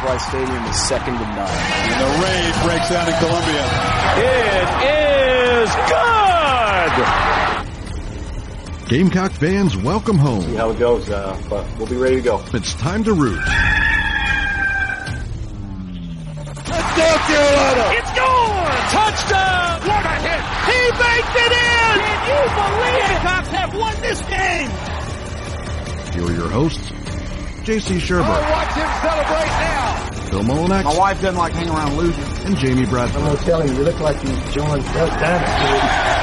crowd Stadium is second to none. And the rave breaks out in Columbia. It is good! Gamecock fans, welcome home. See how it goes, uh, but we'll be ready to go. It's time to root. Let's go, Carolina! It's gone! Touchdown! What a hit! He baked it in! Can you believe it? Cops have won this game! Here are your hosts, J.C. Shurburtt, Watch him celebrate now. Phil Molinex, My wife doesn't like hanging around losing. and Jamie Bradford. I'm telling you, you look like you joined Duck Dynasty.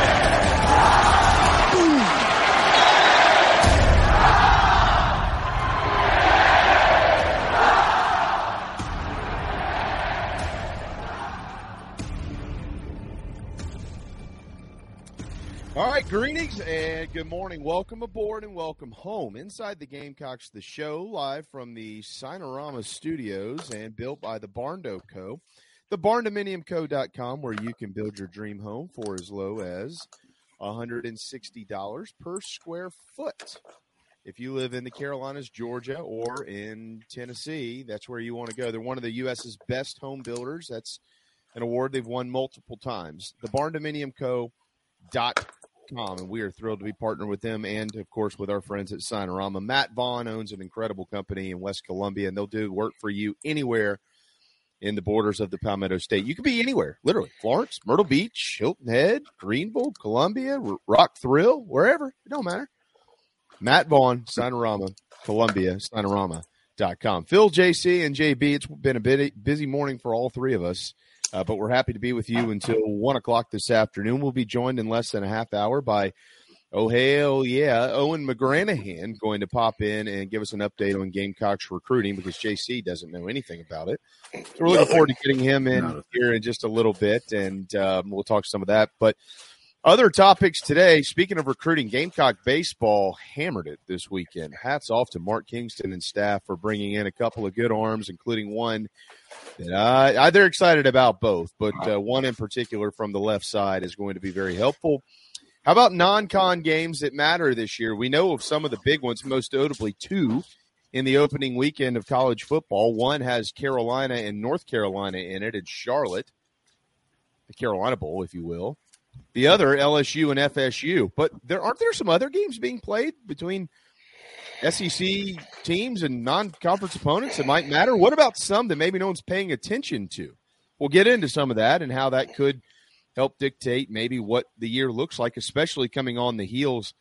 And good morning. Welcome aboard and welcome home. Inside the Gamecocks, the show live from the Sinorama Studios and built by the Barndo Co. The barndominiumco.com where you can build your dream home for as low as $160 per square foot. If you live in the Carolinas, Georgia, or in Tennessee, that's where you want to go. They're one of the U.S.'s best home builders. That's an award they've won multiple times. The barndominiumco.com com, and we are thrilled to be partnered with them and, of course, with our friends at Sinorama. Matt Vaughn owns an incredible company in West Columbia, and they'll do work for you anywhere in the borders of the Palmetto State. You could be anywhere, literally. Florence, Myrtle Beach, Hilton Head, Greenville, Columbia, Rock Hill, wherever. It don't matter. Matt Vaughn, Sinorama, Columbia, Sinorama.com. Phil, JC, and JB, it's been a busy morning for all three of us. Uh, but we're happy to be with you until one o'clock this afternoon. We'll be joined in less than a half hour by, oh hell yeah, Owen McGranahan going to pop in and give us an update on Gamecocks recruiting because JC doesn't know anything about it. So we're looking forward to getting him in here in just a little bit, and um, we'll talk some of that. But other topics today. Speaking of recruiting, Gamecock baseball hammered it this weekend. Hats off to Mark Kingston and staff for bringing in a couple of good arms, including one that they're excited about both, but uh, one in particular from the left side is going to be very helpful. How about non-con games that matter this year? We know of some of the big ones, most notably two in the opening weekend of college football. One has Carolina and North Carolina in it. It's Charlotte, the Carolina Bowl, if you will. The other LSU and FSU. But there aren't there some other games being played between SEC teams and non-conference opponents that might matter. What about some that maybe no one's paying attention to? We'll get into some of that and how that could help dictate maybe what the year looks like, especially coming on the heels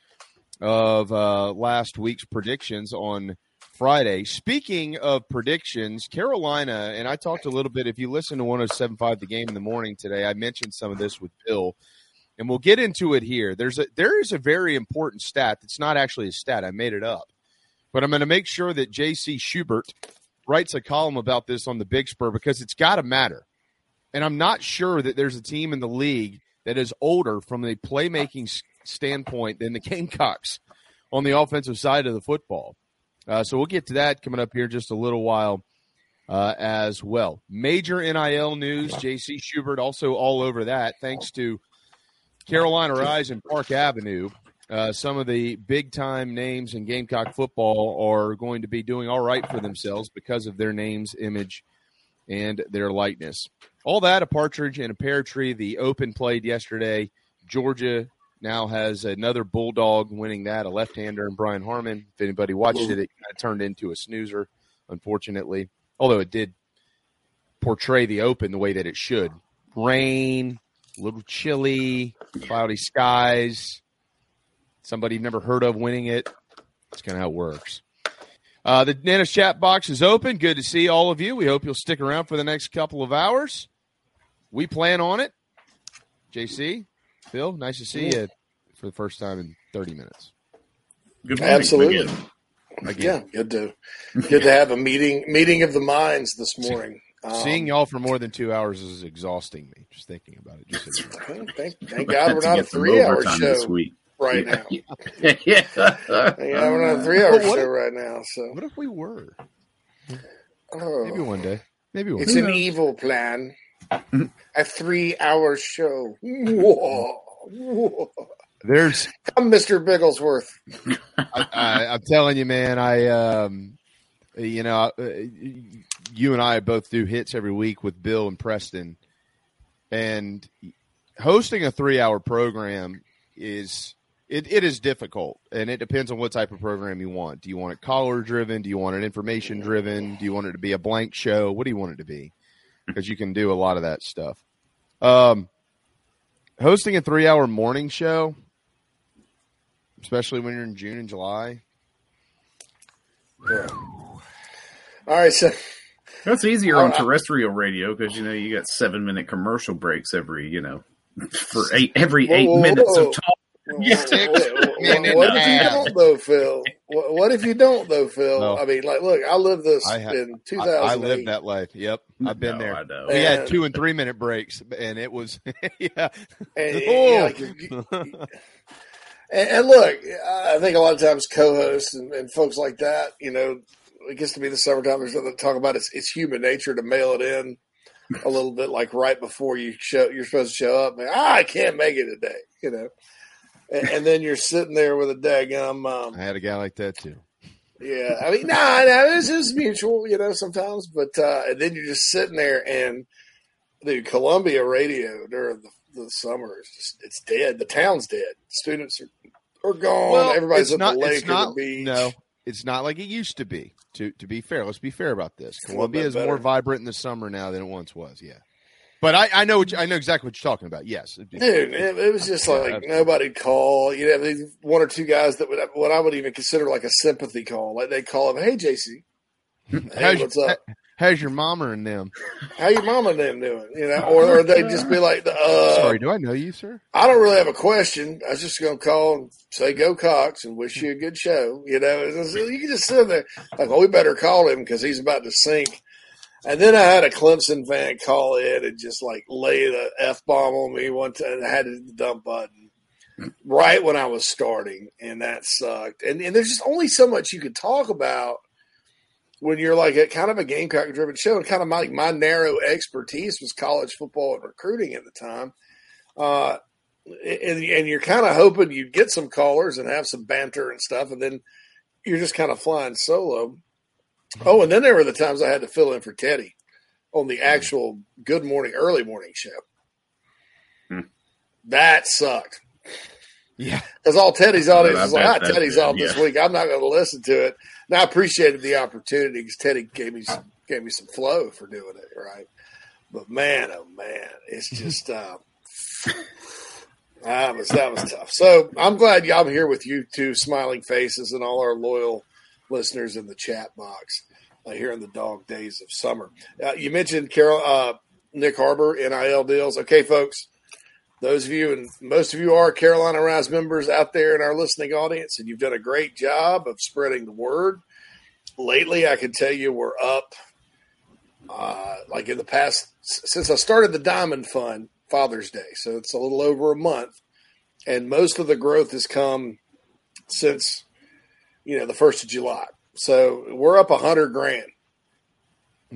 of uh, last week's predictions on Friday. Speaking of predictions, Carolina, and I talked a little bit, if you listen to 1075 the game in the morning today, I mentioned some of this with Bill, and we'll get into it here. There's a there is a very important stat that's not actually a stat, I made it up. But I'm going to make sure that JC Shurburtt writes a column about this on the Big Spur because it's got to matter. And I'm not sure that there's a team in the league that is older from a playmaking standpoint than the Gamecocks on the offensive side of the football. Uh, so we'll get to that coming up here just a little while uh, as well. Major NIL news. JC Shurburtt also all over that, thanks to Carolina Rise and Park Avenue. Uh, some of the big time names in Gamecock football are going to be doing all right for themselves because of their names, image, and their likeness. All that, a partridge and a pear tree. The Open played yesterday. Georgia now has another Bulldog winning that, a left hander, and Brian Harman. If anybody watched it, it kind of turned into a snoozer, unfortunately. Although it did portray the Open the way that it should. Rain, a little chilly, cloudy skies, somebody you've never heard of winning it. That's kind of how it works. Uh, the Nanas chat box is open. Good to see all of you. We hope you'll stick around for the next couple of hours. We plan on it. JC, Phil, nice to see you for the first time in 30 minutes. Good morning Absolutely. again. again. Yeah, good to good to have a meeting meeting of the minds this morning. Um, Seeing y'all for more than two hours is exhausting me. Just thinking about it. Just thank, thank God we're not a three hour show this week. right now. yeah. yeah, we're not a three hour show if- right now. So what if we were? oh, Maybe one day. Maybe one it's day. an evil plan. a three hour show. Whoa. Whoa. There's Come, Mr. Bigglesworth. I, I, I'm telling you, man. I, um, you know, uh, you and I both do hits every week with Bill and Preston, and hosting a three-hour program is it, it is difficult, and it depends on what type of program you want. Do you want it caller-driven? Do you want it information-driven? Do you want it to be a blank show? What do you want it to be? Because you can do a lot of that stuff. Um, hosting a three-hour morning show especially when you're in June and July. Yeah. All right, so That's easier on Oh, terrestrial radio because you know you got seven minute commercial breaks every you know for eight every Whoa, eight whoa, minutes whoa. of talk. What, what if you don't though, Phil? What, what if you don't though, Phil? No. I mean, like, look, I lived this I ha- in I, 2008. I lived that life. Yep, I've been No, there. I know. We had two and three minute breaks, and it was yeah. And, Oh. yeah, like, you- you- and, and look, I think a lot of times co-hosts and, and folks like that, you know, it gets to be the summertime. There's nothing to talk about. It's, it's human nature to mail it in a little bit, like right before you show you're supposed to show up. Like, ah, I can't make it today, you know. And, and then you're sitting there with a daggum. Um, I had a guy like that too. Yeah, I mean, nah, nah, it's just mutual, you know, sometimes. But uh, and then you're just sitting there, and the Columbia radio during the, the summer is just it's dead. The town's dead. Students are, are gone. Everybody's it's at not, the lake not, the beach. No, it's not like it used to be. To to be fair, let's be fair about this. Columbia is more vibrant in the summer now than it once was. Yeah, but I, I know what you, I know exactly what you're talking about. Yes, Dude, it, it was just like nobody'd call. You know, these one or two guys that would what I would even consider like a sympathy call. Like they call him, "Hey, JC, hmm. hey, how's, what's up? How's your mama and them? How your mama and them doing?" You know, or, or they'd just be like, uh, Sorry, do I know you, sir? I don't really have a question. I was just going to call and say go Cox and wish you a good show. You know, you can just sit there like, well, we better call him because he's about to sink. And then I had a Clemson fan call in and just like lay the f bomb on me one time. I had to the dump button right when I was starting, and that sucked. And, and there's just only so much you could talk about when you're like a kind of a Gamecock driven show. And kind of my, my narrow expertise was college football and recruiting at the time. Uh, and, and you're kind of hoping you'd get some callers and have some banter and stuff, and then you're just kind of flying solo. Oh, and then there were the times I had to fill in for Teddy on the actual Good Morning Early Morning show. Hmm. That sucked Yeah, because all Teddy's audience I was like, "Ah, Teddy's off this week. I'm not going to listen to it." And I appreciated the opportunity because Teddy gave me some, gave me some flow for doing it right. But man, oh man, it's just uh, that was that was tough. So I'm glad y'all I'm here with you two smiling faces and all our loyal listeners in the chat box uh, here in the dog days of summer. Uh, you mentioned Carol uh, Nyck Harbor NIL deals. Okay, folks. Those of you and most of you are Carolina Rise members out there in our listening audience, and you've done a great job of spreading the word. Lately, I can tell you we're up. Uh, like in the past, since I started the Diamond Fund Father's Day, so it's a little over a month, and most of the growth has come since you know the first of July. So we're up a hundred grand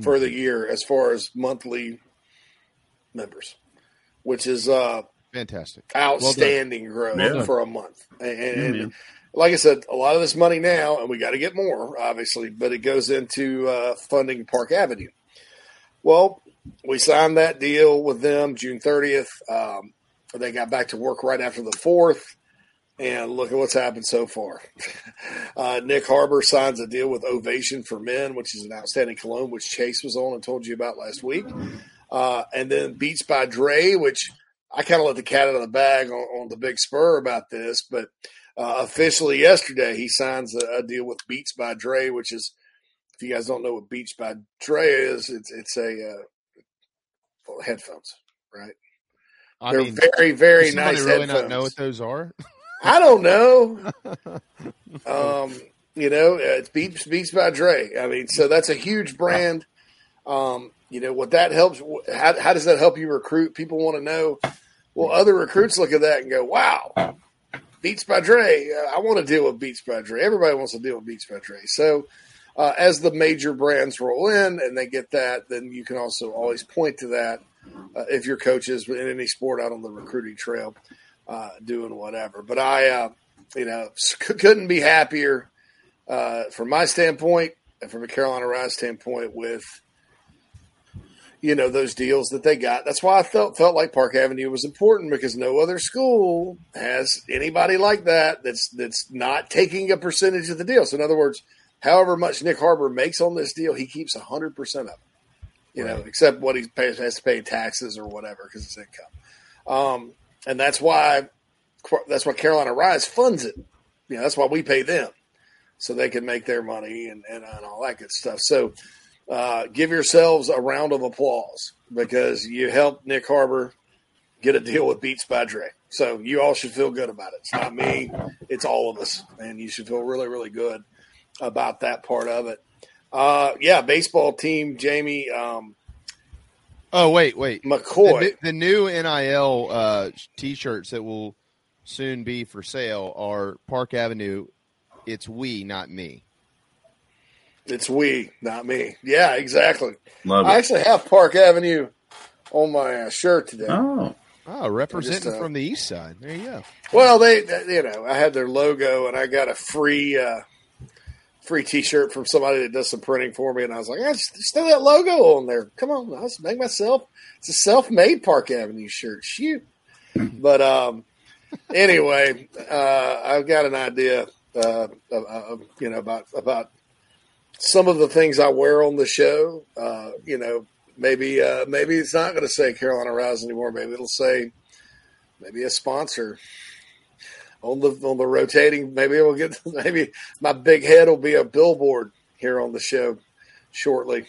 for the year as far as monthly members, which is uh, fantastic. outstanding growth Yeah. for a month. And, and Yeah. like I said, a lot of this money now, and we got to get more, obviously, but it goes into uh, funding Park Avenue. Well, we signed that deal with them June 30th. Um, they got back to work right after the 4th. And look at what's happened so far. uh, Nyck Harbor signs a deal with Ovation for Men, which is an outstanding cologne, which Chase was on and told you about last week. Uh, and then Beats by Dre, which I kind of let the cat out of the bag on, on the Big Spur about this, but uh, officially yesterday he signs a, a deal with Beats by Dre, which is, if you guys don't know what Beats by Dre is, it's it's a uh, well, headphones, right? I They're mean, very very nice really headphones. not know what those are? I don't know. um, You know, it's Beats Beats by Dre. I mean, so that's a huge brand. Um, you know what that helps. How, how does that help you recruit? People want to know. Well, other recruits look at that and go, "Wow, Beats by Dre. Uh, I want to deal with Beats by Dre. Everybody wants to deal with Beats by Dre." So, uh, as the major brands roll in and they get that, then you can also always point to that uh, if your coach is in any sport out on the recruiting trail uh, doing whatever. But I, uh, you know, couldn't be happier uh, from my standpoint and from a Carolina Rise standpoint with you know those deals that they got. That's why I felt felt like Park Avenue was important because no other school has anybody like that that's that's not taking a percentage of the deal. So in other words, however much Nyck Harbor makes on this deal, he keeps hundred percent of it. You right. know, except what he pays, has to pay in taxes or whatever because it's income. Um, and that's why that's why Carolina Rise funds it. You know, that's why we pay them so they can make their money and, and, and all that good stuff. So uh, give yourselves a round of applause because you helped Nyck Harbor get a deal with Beats by Dre. So you all should feel good about it. It's not me, it's all of us. And you should feel really, really good about that part of it. Uh, yeah, baseball team, Jamie. Um, oh, wait, wait. McCoy. The, the new NIL uh, t shirts that will soon be for sale are Park Avenue. It's we, not me. It's we, not me. Yeah, exactly. Love I it. actually have Park Avenue on my uh, shirt today. Oh, Oh, representing Just, uh, from the east side. There you go. Well, they, they- you know, I had their logo, and I got a free, uh, free T-shirt from somebody that does some printing for me, and I was like, "Yeah, just, just throw that logo on there. Come on, I'll just make myself. It's a self-made Park Avenue shirt. Shoot." but um, anyway, uh, I've got an idea, uh, of, of, you know, about about some of the things I wear on the show. Uh, you know, maybe uh, maybe it's not going to say Carolina Rise anymore. Maybe it'll say maybe a sponsor on the on the rotating. Maybe we'll get maybe my big head will be a billboard here on the show shortly.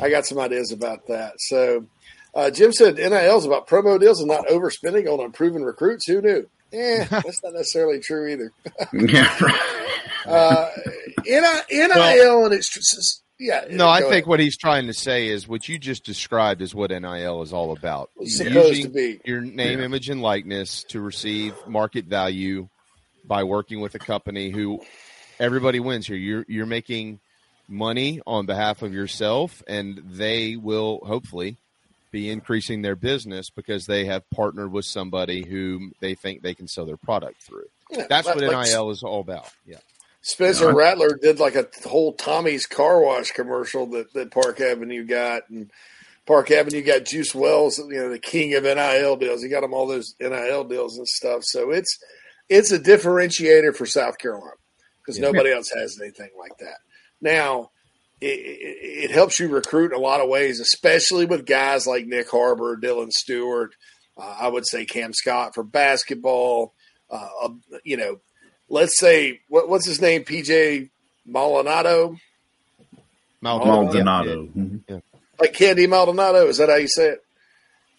I got some ideas about that. So uh, Jim said NIL is about promo deals and not overspending on improving recruits. Who knew? Eh, that's not necessarily true either. yeah, right. Uh, NIL and it's just, yeah. No, I think ahead. what he's trying to say is what you just described is what NIL is all about. It's supposed Using to be. your name, Yeah. image, and likeness to receive market value by working with a company who everybody wins here. You're you're making money on behalf of yourself, and they will hopefully be increasing their business because they have partnered with somebody who they think they can sell their product through. Yeah, That's like- what like NIL is all about. Yeah. Spencer Rattler did like a whole Tommy's car wash commercial that, that Park Avenue got, and Park Avenue got Juice Wells, you know, the king of NIL deals. He got them all those NIL deals and stuff. So it's it's a differentiator for South Carolina because Yeah. nobody else has anything like that. Now, it, it, it helps you recruit in a lot of ways, especially with guys like Nyck Harbor, Dylan Stewart. Uh, I would say Cam Scott for basketball. Uh, uh, you know, let's say what, what's his name, PJ Maldonado, Maldonado. Yeah. Mhm. like Candy Maldonado. Is that how you say it?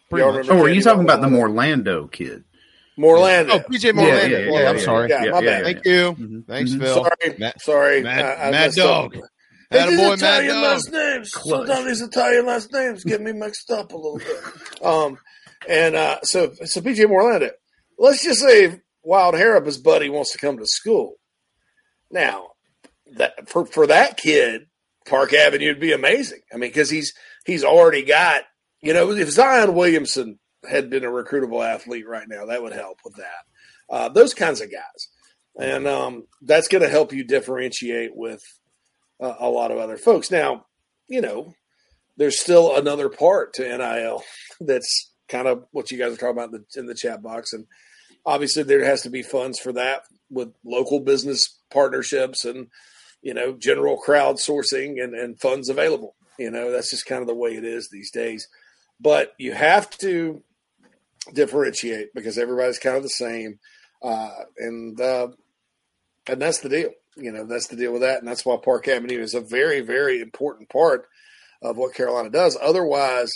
Pretty Y'all much. Oh, were you Candy talking about the Morlando kid? Morlando? Oh, PJ Morlando. yeah, Yeah, yeah, I'm sorry. yeah, my bad. Thank you. Mhm. Thanks, Mhm. Phil. Sorry, Matt- sorry, Mad- I, I Mad Dog. Up. It's Attaboy, these Mad Italian Dog. last names. Sometimes these Italian last names get me mixed up a little bit. Um, and uh, so so PJ Morlando. Let's just say Wild Harrop, his buddy, wants to come to school. Now, that for for that kid, Park Avenue would be amazing. I mean, because he's he's already got you know if Zion Williamson had been a recruitable athlete right now, that would help with that. Uh, those kinds of guys, and um, that's going to help you differentiate with uh, a lot of other folks. Now, you know, there's still another part to NIL that's kind of what you guys are talking about in the, in the chat box, and obviously there has to be funds for that with local business partnerships and you know general crowdsourcing and, and funds available. You know, that's just kind of the way it is these days. But you have to differentiate because everybody's kind of the same, uh, and uh, and that's the deal. You know, that's the deal with that, and that's why Park Avenue is a very, very important part of what Carolina does. Otherwise,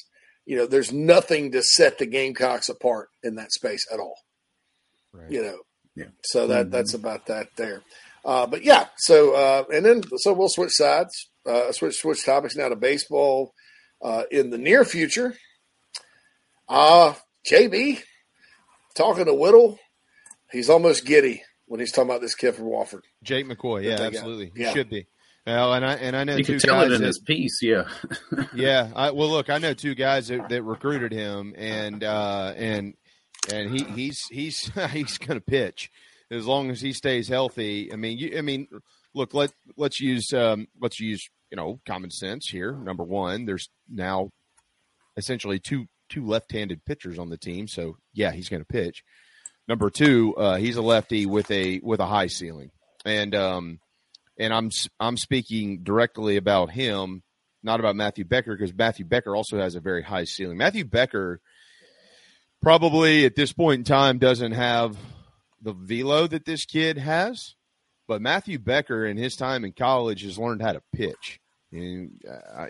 you know, there's nothing to set the Gamecocks apart in that space at all. Right. You know, Yeah. so that Mhm. that's about that there. Uh, but yeah, so uh, and then so we'll switch sides, uh, switch switch topics now to baseball uh, in the near future. Uh JB talking to Whittle, he's almost giddy when he's talking about this kid from Wofford. Jake McCoy, yeah, That guy. absolutely, he Yeah. should be. Well, and I and I know You two can tell guys it in that- his piece, yeah. yeah. I, well, look, I know two guys that, that recruited him, and uh, and and he he's he's he's going to pitch as long as he stays healthy. I mean, you, I mean, look, let let's use um, let's use you know common sense here. Number one, there's now essentially two two left-handed pitchers on the team, so yeah, he's going to pitch. Number two, uh, he's a lefty with a with a high ceiling, and um, and I'm I'm speaking directly about him, not about Matthew Becker, because Matthew Becker also has a very high ceiling. Matthew Becker probably at this point in time doesn't have the velo that this kid has, but Matthew Becker in his time in college has learned how to pitch. And uh,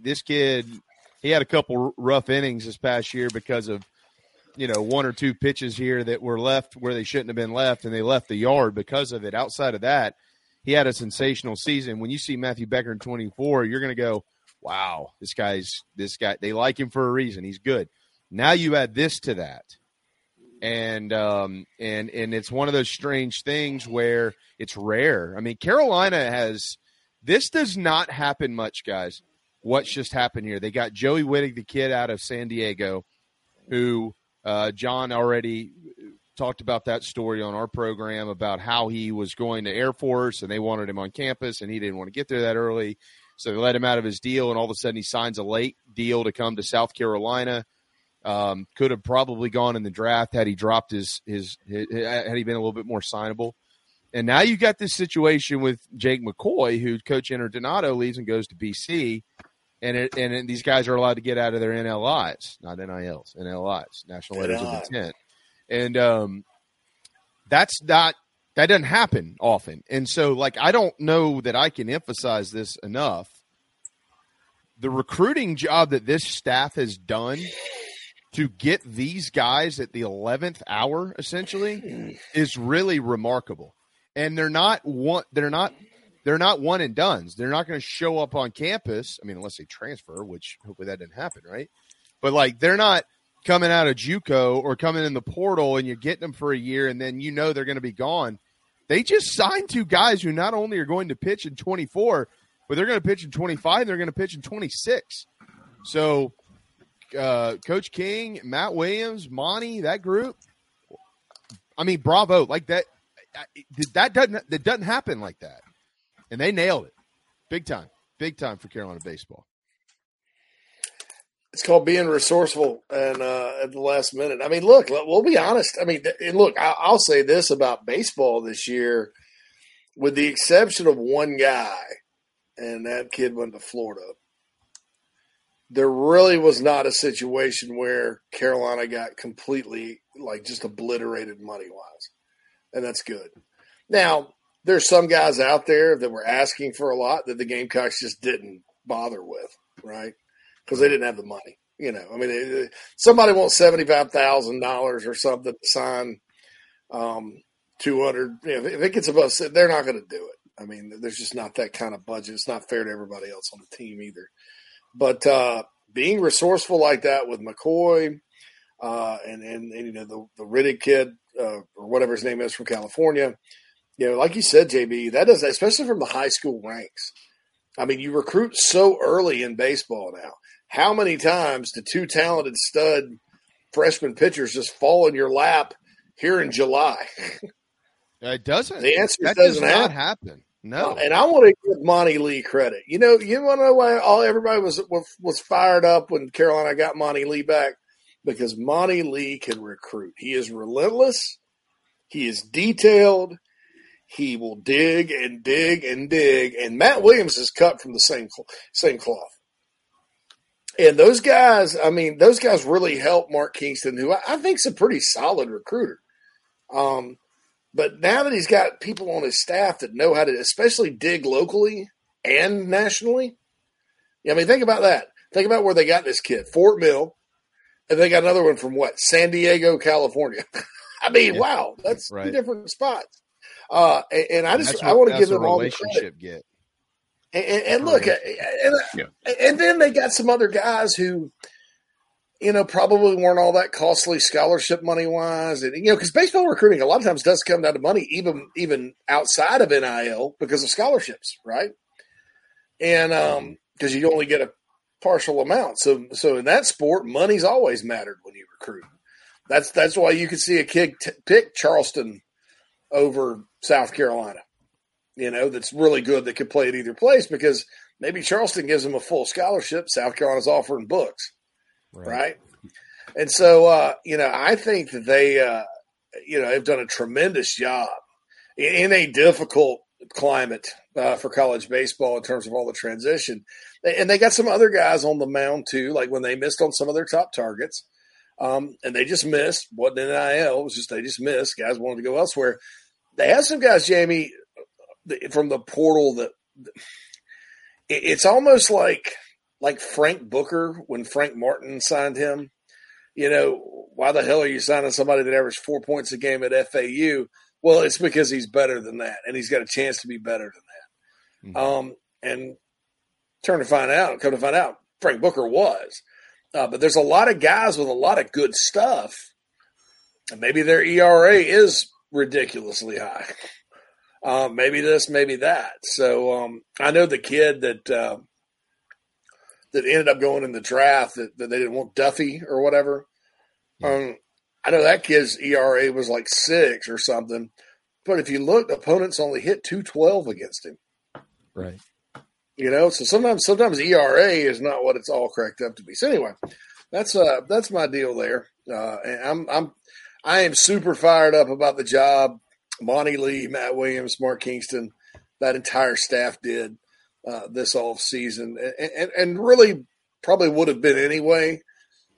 this kid, he had a couple rough innings this past year because of you know one or two pitches here that were left where they shouldn't have been left, and they left the yard because of it. Outside of that, he had a sensational season. When you see Matthew Becker in 24, you're going to go, "Wow, this guy's this guy. They like him for a reason. He's good." Now you add this to that, and um, and and it's one of those strange things where it's rare. I mean, Carolina has this does not happen much, guys. What's just happened here? They got Joey Wittig, the kid out of San Diego, who uh, John already talked about that story on our program about how he was going to Air Force and they wanted him on campus and he didn't want to get there that early. So they let him out of his deal and all of a sudden he signs a late deal to come to South Carolina. Um, could have probably gone in the draft had he dropped his, his, his had he been a little bit more signable. And now you got this situation with Jake McCoy, who Coach Donato leaves and goes to BC, and it, and it- these guys are allowed to get out of their NLIs, not NILs, NLIs, National Letters of Intent, and um, that's not that doesn't happen often. And so, like, I don't know that I can emphasize this enough. The recruiting job that this staff has done to get these guys at the 11th hour essentially is really remarkable. And they're not one they're not they're not one and dones they're not going to show up on campus i mean unless they transfer which hopefully that didn't happen right? But like they're not coming out of juco or coming in the portal and you're getting them for a year and then you know they're going to be gone. They just signed two guys who not only are going to pitch in 24 but they're going to pitch in 25 and they're going to pitch in 26 so uh, Coach King, Matt Williams, Monty, that group. I mean, bravo! Like that. That doesn't that doesn't happen like that, and they nailed it, big time, big time for Carolina baseball. It's called being resourceful and uh, at the last minute. I mean, look, we'll be honest. I mean, and look, I'll say this about baseball this year, with the exception of one guy, and that kid went to Florida. There really was not a situation where Carolina got completely like just obliterated money wise, and that's good. Now, there's some guys out there that were asking for a lot that the Gamecocks just didn't bother with, right? Because they didn't have the money. You know, I mean, somebody wants seventy five thousand dollars or something to sign um, two hundred. If, if it gets above, they're not going to do it. I mean, there's just not that kind of budget. It's not fair to everybody else on the team either. But uh, being resourceful like that with McCoy uh, and, and and you know the the Riddick kid uh, or whatever his name is from California, you know, like you said, JB, that does especially from the high school ranks. I mean, you recruit so early in baseball now. How many times do two talented stud freshman pitchers just fall in your lap here in July? It doesn't. The answer that doesn't does not happen. happen. No, And I want to give Monty Lee credit. You know, you want to know why all everybody was, was fired up when Carolina got Monty Lee back because Monty Lee can recruit. He is relentless. He is detailed. He will dig and dig and dig. And Matt Williams is cut from the same same cloth. And those guys, I mean, those guys really helped Mark Kingston, who I, I think is a pretty solid recruiter. Um, but now that he's got people on his staff that know how to, especially dig locally and nationally, I mean, think about that. Think about where they got this kid, Fort Mill, and they got another one from what? San Diego, California. I mean, Yeah. wow, that's Right. two different spots. Uh, and, and I just I want to give them all the credit. Get. And, and, and look, and, yeah. and then they got some other guys who, you know, probably weren't all that costly scholarship money wise, and you know, because baseball recruiting a lot of times does come down to money, even even outside of NIL because of scholarships, right? And um, because you only get a partial amount, so so in that sport, money's always mattered when you recruit. That's that's why you can see a kid t- pick Charleston over South Carolina you know, that's really good that could play at either place because maybe Charleston gives them a full scholarship. South Carolina's offering books, right? right? And so, uh, you know, I think that they, uh, you know, have done a tremendous job in, in a difficult climate uh, for college baseball in terms of all the transition. And they got some other guys on the mound too, like when they missed on some of their top targets. Um, and they just missed. Wasn't NIL. Was just they just missed. Guys wanted to go elsewhere. They had some guys, Jamie, from the portal that it's almost like like Frank Booker when Frank Martin signed him. You know, why the hell are you signing somebody that averaged four points a game at FAU? Well, it's because he's better than that, and he's got a chance to be better than that. Mm-hmm. Um, and turn to find out, come to find out, Frank Booker was. Uh, but there's a lot of guys with a lot of good stuff, and maybe their ERA is ridiculously high. Uh, maybe this, maybe that. So um, I know the kid that uh, that ended up going in the draft that, that they didn't want Duffy or whatever. Um, I know that kid's ERA was like six or something. But if you look, opponents only hit two twelve against him. Right. You know, so sometimes sometimes ERA is not what it's all cracked up to be. So anyway, that's uh that's my deal there. Uh, and I'm I'm I am super fired up about the job. Monty Lee, Matt Williams, Mark Kingston, that entire staff did uh, this off season, and, and, and really probably would have been anyway.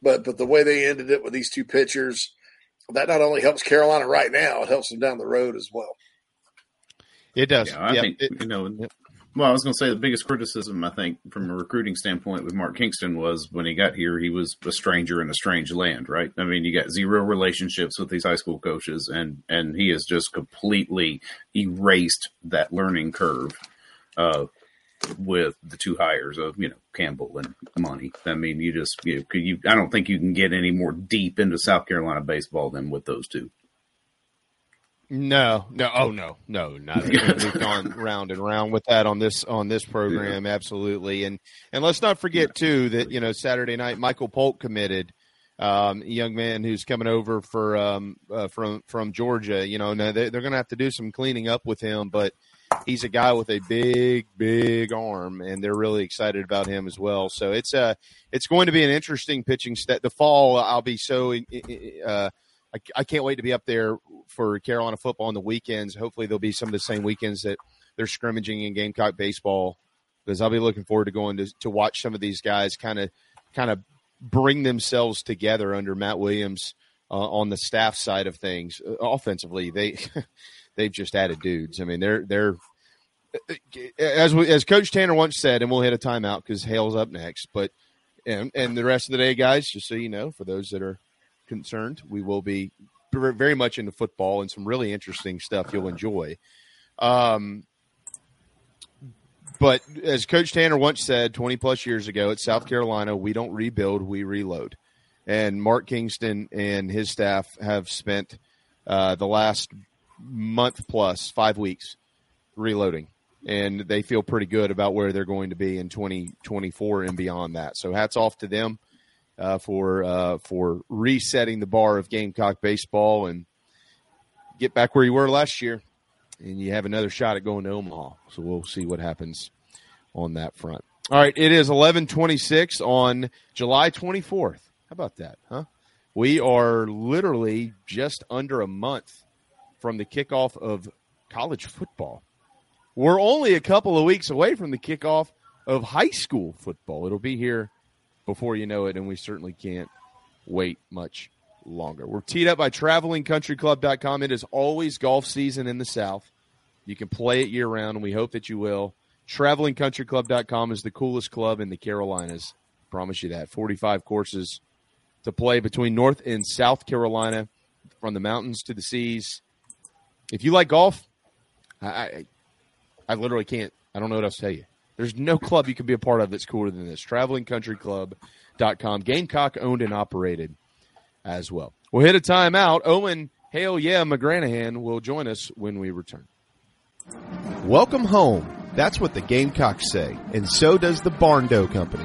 But but the way they ended it with these two pitchers, that not only helps Carolina right now, it helps them down the road as well. It does. Yeah, I think it, you know well, I was going to say the biggest criticism I think from a recruiting standpoint with Mark Kingston was when he got here, he was a stranger in a strange land, right? I mean, you got zero relationships with these high school coaches, and and he has just completely erased that learning curve uh, with the two hires of you know Campbell and Monty. I mean, you just you, you I don't think you can get any more deep into South Carolina baseball than with those two. No, no, oh no, no, not. We've gone round and round with that on this on this program, absolutely. And and let's not forget too that you know Saturday night Michael Polk committed, um, a young man who's coming over for um, uh, from from Georgia. You know, now they, they're going to have to do some cleaning up with him, but he's a guy with a big, big arm, and they're really excited about him as well. So it's uh it's going to be an interesting pitching step. The fall, I'll be so uh, I, I can't wait to be up there for Carolina football on the weekends. Hopefully, there'll be some of the same weekends that they're scrimmaging in Gamecock baseball because I'll be looking forward to going to to watch some of these guys kind of kind of bring themselves together under Matt Williams uh, on the staff side of things. Uh, offensively, they they've just added dudes. I mean, they're they're as we, as Coach Tanner once said, and we'll hit a timeout because Hale's up next. But and and the rest of the day, guys, just so you know, for those that are concerned, we will be very much into football and some really interesting stuff you'll enjoy. Um, but as Coach Tanner once said 20 plus years ago at South Carolina, we don't rebuild, we reload. And Mark Kingston and his staff have spent uh, the last month plus five weeks reloading. And they feel pretty good about where they're going to be in 2024 and beyond that. So hats off to them uh, for uh, for resetting the bar of Gamecock baseball and get back where you were last year, and you have another shot at going to Omaha. So we'll see what happens on that front. All right, it is eleven twenty six on July twenty fourth. How about that, huh? We are literally just under a month from the kickoff of college football. We're only a couple of weeks away from the kickoff of high school football. It'll be here before you know it, and we certainly can't wait much longer. We're teed up by travelingcountryclub.com. It is always golf season in the South. You can play it year round, and we hope that you will. Travelingcountryclub.com is the coolest club in the Carolinas. Promise you that. 45 courses to play between North and South Carolina, from the mountains to the seas. If you like golf, I, I, literally can't. I don't know what else to tell you. There's no club you can be a part of that's cooler than this. TravelingCountryClub.com. Gamecock owned and operated as well. We'll hit a timeout. Owen, hail yeah, McGranahan will join us when we return. Welcome home. That's what the Gamecocks say, and so does the Barndo Company,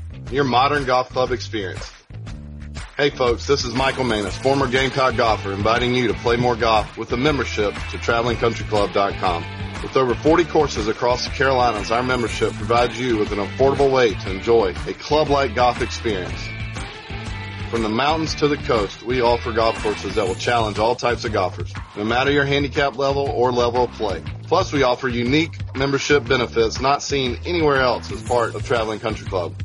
your modern golf club experience. Hey folks, this is Michael Manus, former Gamecock golfer, inviting you to play more golf with a membership to TravelingCountryClub.com. With over 40 courses across the Carolinas, our membership provides you with an affordable way to enjoy a club-like golf experience. From the mountains to the coast, we offer golf courses that will challenge all types of golfers, no matter your handicap level or level of play. Plus, we offer unique membership benefits not seen anywhere else as part of Traveling Country Club.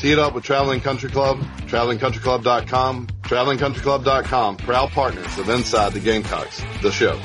Tee it up with Traveling Country Club, travelingcountryclub.com, travelingcountryclub.com, proud partners of Inside the Gamecocks, the show.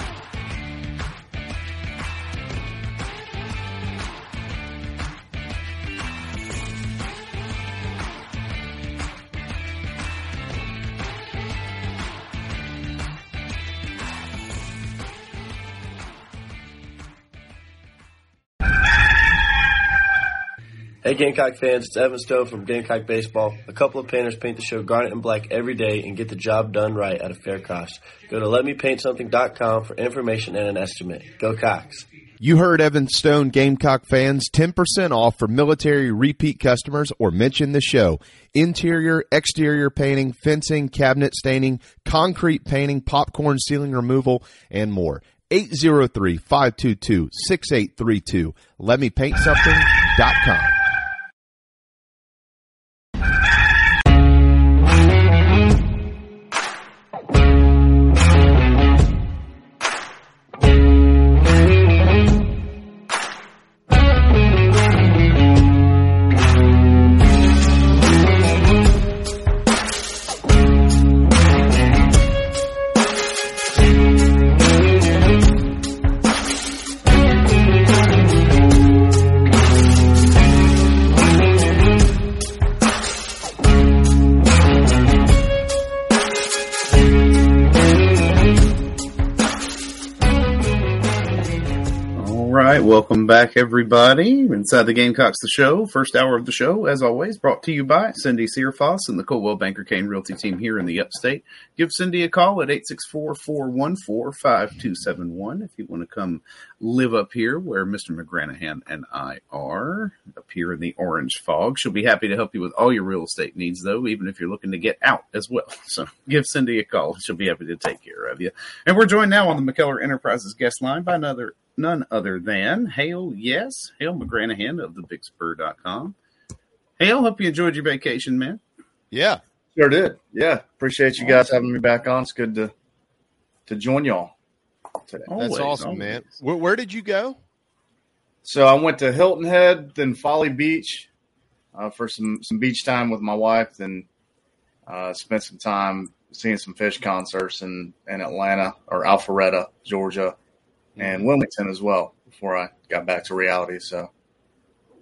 Hey Gamecock fans, it's Evan Stone from Gamecock Baseball. A couple of painters paint the show garnet and black every day and get the job done right at a fair cost. Go to letmepaintsomething.com for information and an estimate. Go Cox. You heard Evan Stone, Gamecock fans, 10% off for military repeat customers or mention the show. Interior, exterior painting, fencing, cabinet staining, concrete painting, popcorn ceiling removal, and more. 803-522-6832. LetMePaintSomething.com. Welcome back, everybody. Inside the Gamecocks, the show. First hour of the show, as always, brought to you by Cindy Searfoss and the Coldwell Banker Kane Realty team here in the upstate. Give Cindy a call at 864-414-5271 if you want to come live up here where Mr. McGranahan and I are, up here in the orange fog. She'll be happy to help you with all your real estate needs, though, even if you're looking to get out as well. So give Cindy a call. She'll be happy to take care of you. And we're joined now on the McKellar Enterprises guest line by another none other than Hale, yes, Hale McGranahan of the BigSpur.com. Hale, hope you enjoyed your vacation, man. Yeah. Sure did. Yeah. Appreciate you guys having me back on. It's good to to join y'all today. Always, That's awesome, always. man. Where, where, did you go? So I went to Hilton Head, then Folly Beach uh, for some some beach time with my wife, then uh, spent some time seeing some Phish concerts in, in Atlanta or Alpharetta, Georgia and Wilmington as well before I got back to reality. So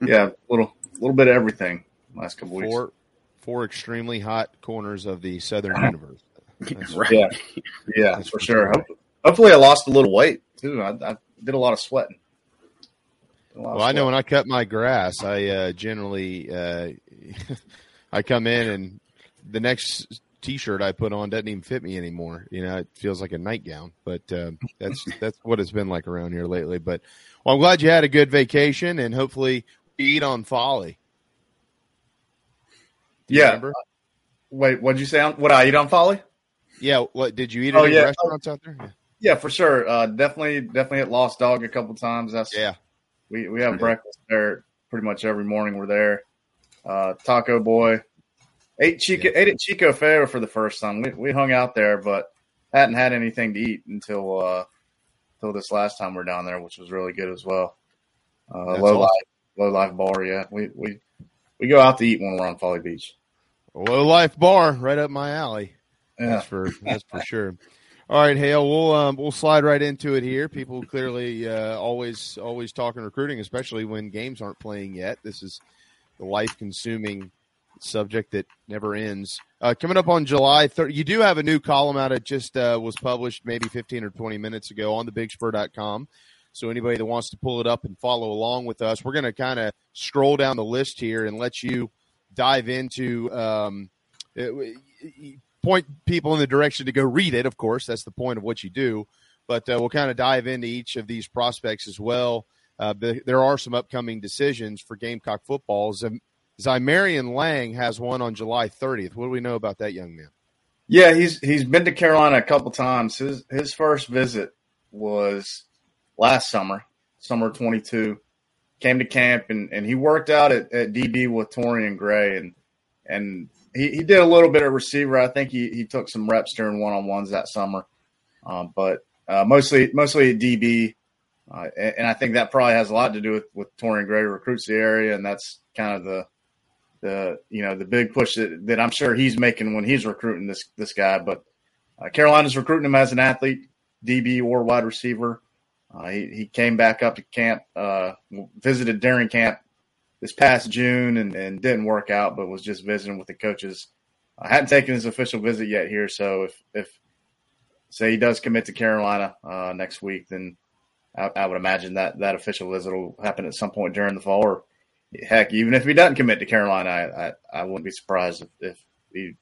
yeah, a little little bit of everything last couple weeks. Four four extremely hot corners of the southern universe. That's right. Yeah, yeah, That's for sure. Hopefully, hopefully, I lost a little weight too. I, I did a lot of sweating. well, I know when I cut my grass, I uh, generally uh, I come in and the next t-shirt I put on doesn't even fit me anymore. You know, it feels like a nightgown, but uh, that's that's what it's been like around here lately. But well, I'm glad you had a good vacation and hopefully eat on Folly. Yeah. Uh, wait, what'd you say? On, what I eat on Folly? Yeah. What did you eat at oh, yeah. restaurants out there? Yeah. yeah, for sure. Uh, definitely, definitely at Lost Dog a couple times. That's yeah. We we have breakfast there pretty much every morning. We're there. Uh, Taco Boy, Ate Chico, yeah. ate at Chico Feo for the first time. We we hung out there, but hadn't had anything to eat until uh, until this last time we are down there, which was really good as well. Uh, low awesome. life, low life bar. Yeah, we we we go out to eat when we're on Folly Beach. Low life bar, right up my alley. Yeah. That's for that's for sure. All right, Hale, we'll um, we'll slide right into it here. People clearly uh, always always talking recruiting, especially when games aren't playing yet. This is the life consuming subject that never ends. Uh, coming up on July 3rd, you do have a new column out. It just uh, was published maybe 15 or 20 minutes ago on thebigspur.com. So anybody that wants to pull it up and follow along with us, we're going to kind of scroll down the list here and let you dive into um, point people in the direction to go read it. Of course, that's the point of what you do. But uh, we'll kind of dive into each of these prospects as well. Uh, there are some upcoming decisions for Gamecock football. Zymarian Lang has one on July 30th. What do we know about that young man? Yeah, he's he's been to Carolina a couple times. His his first visit was last summer, summer 22. Came to camp and, and he worked out at, at DB with Torian Gray and and he, he did a little bit of receiver. I think he, he took some reps during one on ones that summer, um, but uh, mostly mostly at DB. Uh, and, and, I think that probably has a lot to do with with Torian Gray recruits the area, and that's kind of the the you know the big push that, that I'm sure he's making when he's recruiting this this guy. But uh, Carolina's recruiting him as an athlete, DB or wide receiver. Uh, he, he came back up to camp, uh, visited during camp this past June and, and didn't work out, but was just visiting with the coaches. I hadn't taken his official visit yet here. So if, if say he does commit to Carolina uh, next week, then I, I, would imagine that that official visit will happen at some point during the fall or heck, even if he doesn't commit to Carolina, I, I, I wouldn't be surprised if, if, he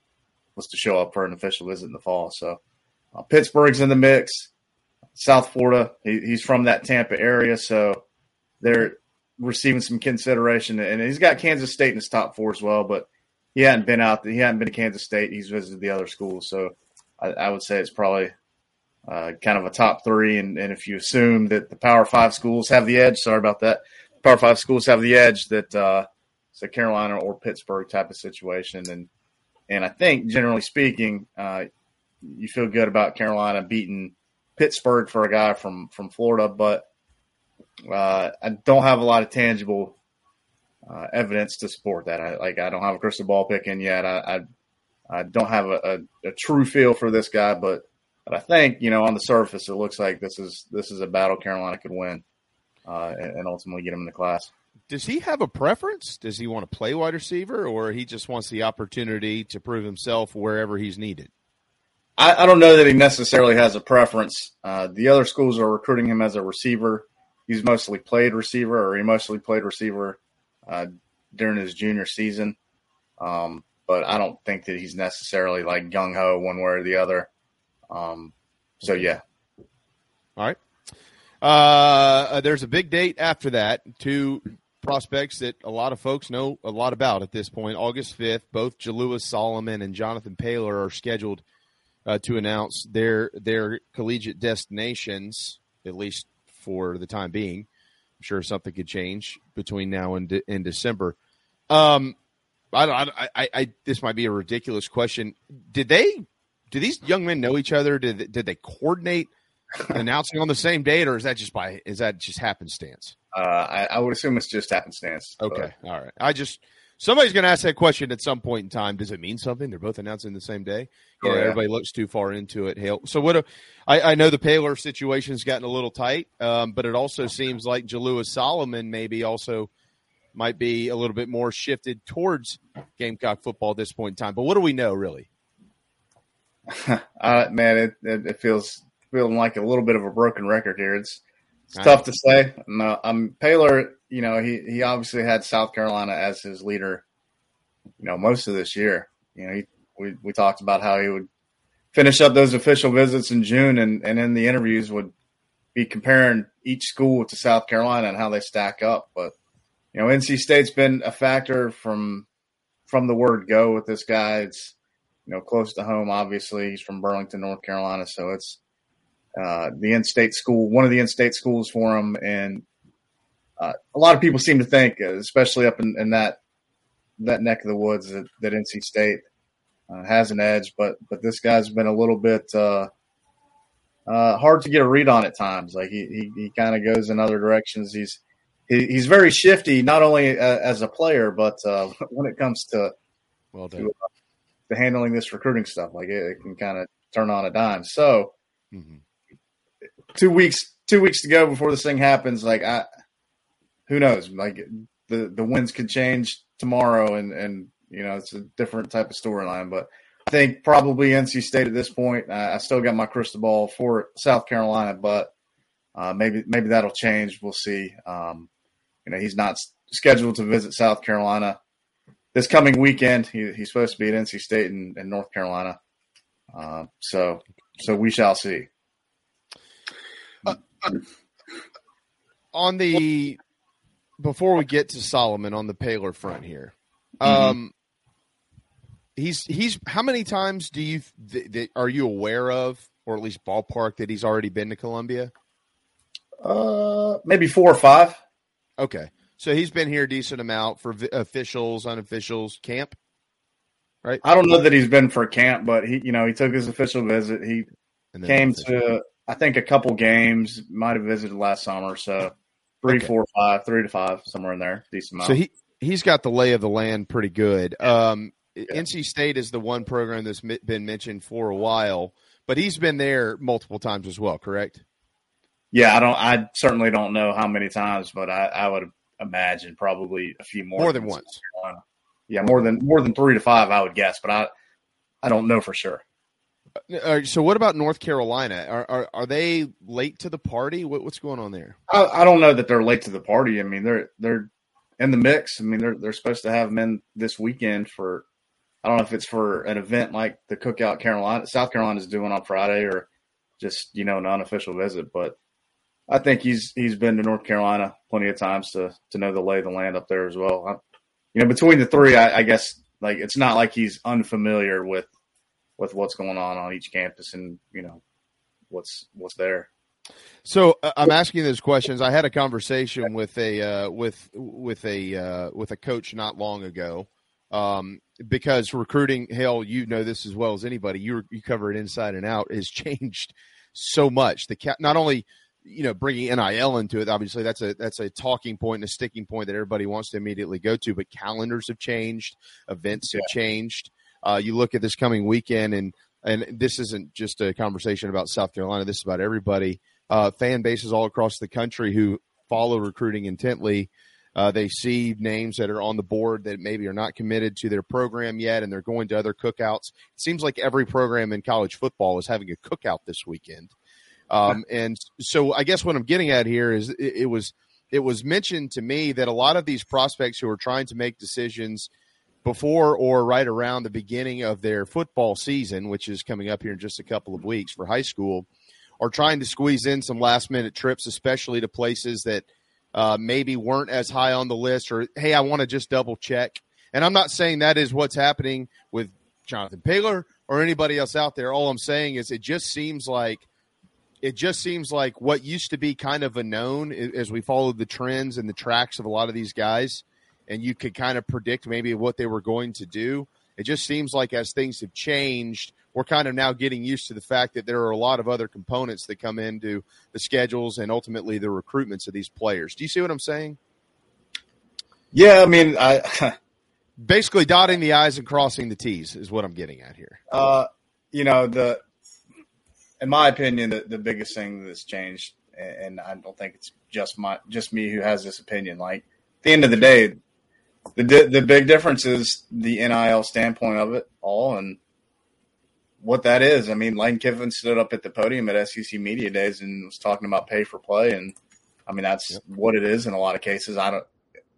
was to show up for an official visit in the fall. So uh, Pittsburgh's in the mix. South Florida. He, he's from that Tampa area, so they're receiving some consideration. And he's got Kansas State in his top four as well, but he hadn't been out. He hadn't been to Kansas State. He's visited the other schools, so I, I would say it's probably uh, kind of a top three. And, and, if you assume that the Power Five schools have the edge, sorry about that. Power Five schools have the edge that uh, it's a Carolina or Pittsburgh type of situation, and and I think generally speaking, uh, you feel good about Carolina beating Pittsburgh for a guy from from Florida, but uh, I don't have a lot of tangible uh, evidence to support that. I like I don't have a crystal ball picking yet. I I, I don't have a, a, a, true feel for this guy, but but I think you know on the surface it looks like this is this is a battle Carolina could win uh, and, and ultimately get him in the class. Does he have a preference? Does he want to play wide receiver, or he just wants the opportunity to prove himself wherever he's needed? I, I, don't know that he necessarily has a preference. Uh, the other schools are recruiting him as a receiver. He's mostly played receiver, or he mostly played receiver uh, during his junior season. Um, but I don't think that he's necessarily like gung ho one way or the other. Um, so yeah. All right. Uh, there's a big date after that. Two prospects that a lot of folks know a lot about at this point. August 5th, both Jalewis Solomon and Jonathan Paylor are scheduled uh, to announce their their collegiate destinations, at least for the time being. I'm sure something could change between now and de- in December. Um, I, I, I, I, this might be a ridiculous question. Did they? Do these young men know each other? Did did they coordinate announcing on the same date, or is that just by is that just happenstance? Uh, I, I, would assume it's just happenstance. Okay, but. all right. I just somebody's going to ask that question at some point in time. Does it mean something? They're both announcing the same day. Oh, know, yeah. everybody looks too far into it. Hale. So what? A, I, I know the Paylor situation's gotten a little tight, um, but it also seems like Jalewis Solomon maybe also might be a little bit more shifted towards Gamecock football at this point in time. But what do we know really? uh, man, it, it, it feels feeling like a little bit of a broken record here. It's it's tough to say. No, um, Paylor, you know, he he obviously had South Carolina as his leader, you know, most of this year. You know, he, we we talked about how he would finish up those official visits in June, and and in the interviews would be comparing each school to South Carolina and how they stack up. But you know, NC State's been a factor from from the word go with this guy. It's you know close to home. Obviously, he's from Burlington, North Carolina, so it's uh, the in-state school, one of the in-state schools for him, and uh, a lot of people seem to think, especially up in, in that that neck of the woods, that, that NC State uh, has an edge. But but this guy's been a little bit uh, uh, hard to get a read on at times. Like he he, he kind of goes in other directions. He's he, he's very shifty, not only uh, as a player, but uh, when it comes to well to, uh, to, handling this recruiting stuff. Like it, it can kind of turn on a dime. So mm-hmm. Two weeks two weeks to go before this thing happens. Like I, who knows? Like the the winds could change tomorrow, and and you know it's a different type of storyline, but. I think probably NC State at this point. I still got my crystal ball for South Carolina, but uh, maybe maybe that'll change. We'll see. Um, you know, he's not scheduled to visit South Carolina this coming weekend. He, he's supposed to be at NC State and, North Carolina. Uh, so, so we shall see. On the before we get to Solomon on the Paylor front here, mm-hmm. um, he's he's how many times do you th- th- are you aware of, or at least ballpark that he's already been to Columbia? Uh, maybe four or five. Okay. So he's been here a decent amount for vi- officials, unofficials, camp, right? I don't know that he's been for camp, but he, you know, he took his official visit. He came to, I think, a couple games. Might have visited last summer. So three, okay. four, five, three to five, somewhere in there, decent amount. So he he's got the lay of the land pretty good. Um, yeah. NC State is the one program that's been mentioned for a while, but he's been there multiple times as well. Correct? Yeah, I don't. I certainly don't know how many times, but I, I would imagine probably a few more. More than once. Yeah, more than more than three to five, I would guess, but I I don't know for sure. Uh, so, what about North Carolina? Are, are are they late to the party? What, what's going on there? I, I don't know that they're late to the party. I mean, they're they're in the mix. I mean, they're they're supposed to have them in this weekend for. I don't know if it's for an event like the Cookout Carolina, South Carolina is doing on Friday, or just you know an unofficial visit. But I think he's he's been to North Carolina plenty of times to to know the lay of the land up there as well. I, you know, between the three, I, I, guess like it's not like he's unfamiliar with with what's going on on each campus and you know what's what's there. So uh, I'm asking those questions. I had a conversation with a uh, with with a uh, with a coach not long ago um, because recruiting. Hell, you know this as well as anybody. You you cover it inside and out. Has changed so much. The ca- not only you know, bringing NIL into it, obviously that's a that's a talking point and a sticking point that everybody wants to immediately go to. But calendars have changed, events have changed. Uh, you look at this coming weekend, and and this isn't just a conversation about South Carolina. This is about everybody. Uh, fan bases all across the country who follow recruiting intently. Uh, they see names that are on the board that maybe are not committed to their program yet, and they're going to other cookouts. It seems like every program in college football is having a cookout this weekend. Um, and so I guess what I'm getting at here is it, it, was it was mentioned to me that a lot of these prospects who are trying to make decisions before or right around the beginning of their football season, which is coming up here in just a couple of weeks for high school, are trying to squeeze in some last minute trips, especially to places that uh, maybe weren't as high on the list or, hey, I want to just double check. And I'm not saying that is what's happening with Jonathan Paylor or anybody else out there. All I'm saying is it just seems like it just seems like what used to be kind of a known as we followed the trends and the tracks of a lot of these guys, and you could kind of predict maybe what they were going to do. It just seems like as things have changed, we're kind of now getting used to the fact that there are a lot of other components that come into the schedules and ultimately the recruitments of these players. Do you see what I'm saying? Yeah, I mean, I basically dotting the i's and crossing the t's is what I'm getting at here. Uh, you know the in my opinion, the, the biggest thing that's changed, and I don't think it's just my just me who has this opinion. Like at the end of the day, the the big difference is the NIL standpoint of it all, and what that is. I mean, Lane Kiffin stood up at the podium at SEC Media Days and was talking about pay for play, and I mean that's yep. what it is in a lot of cases. I don't.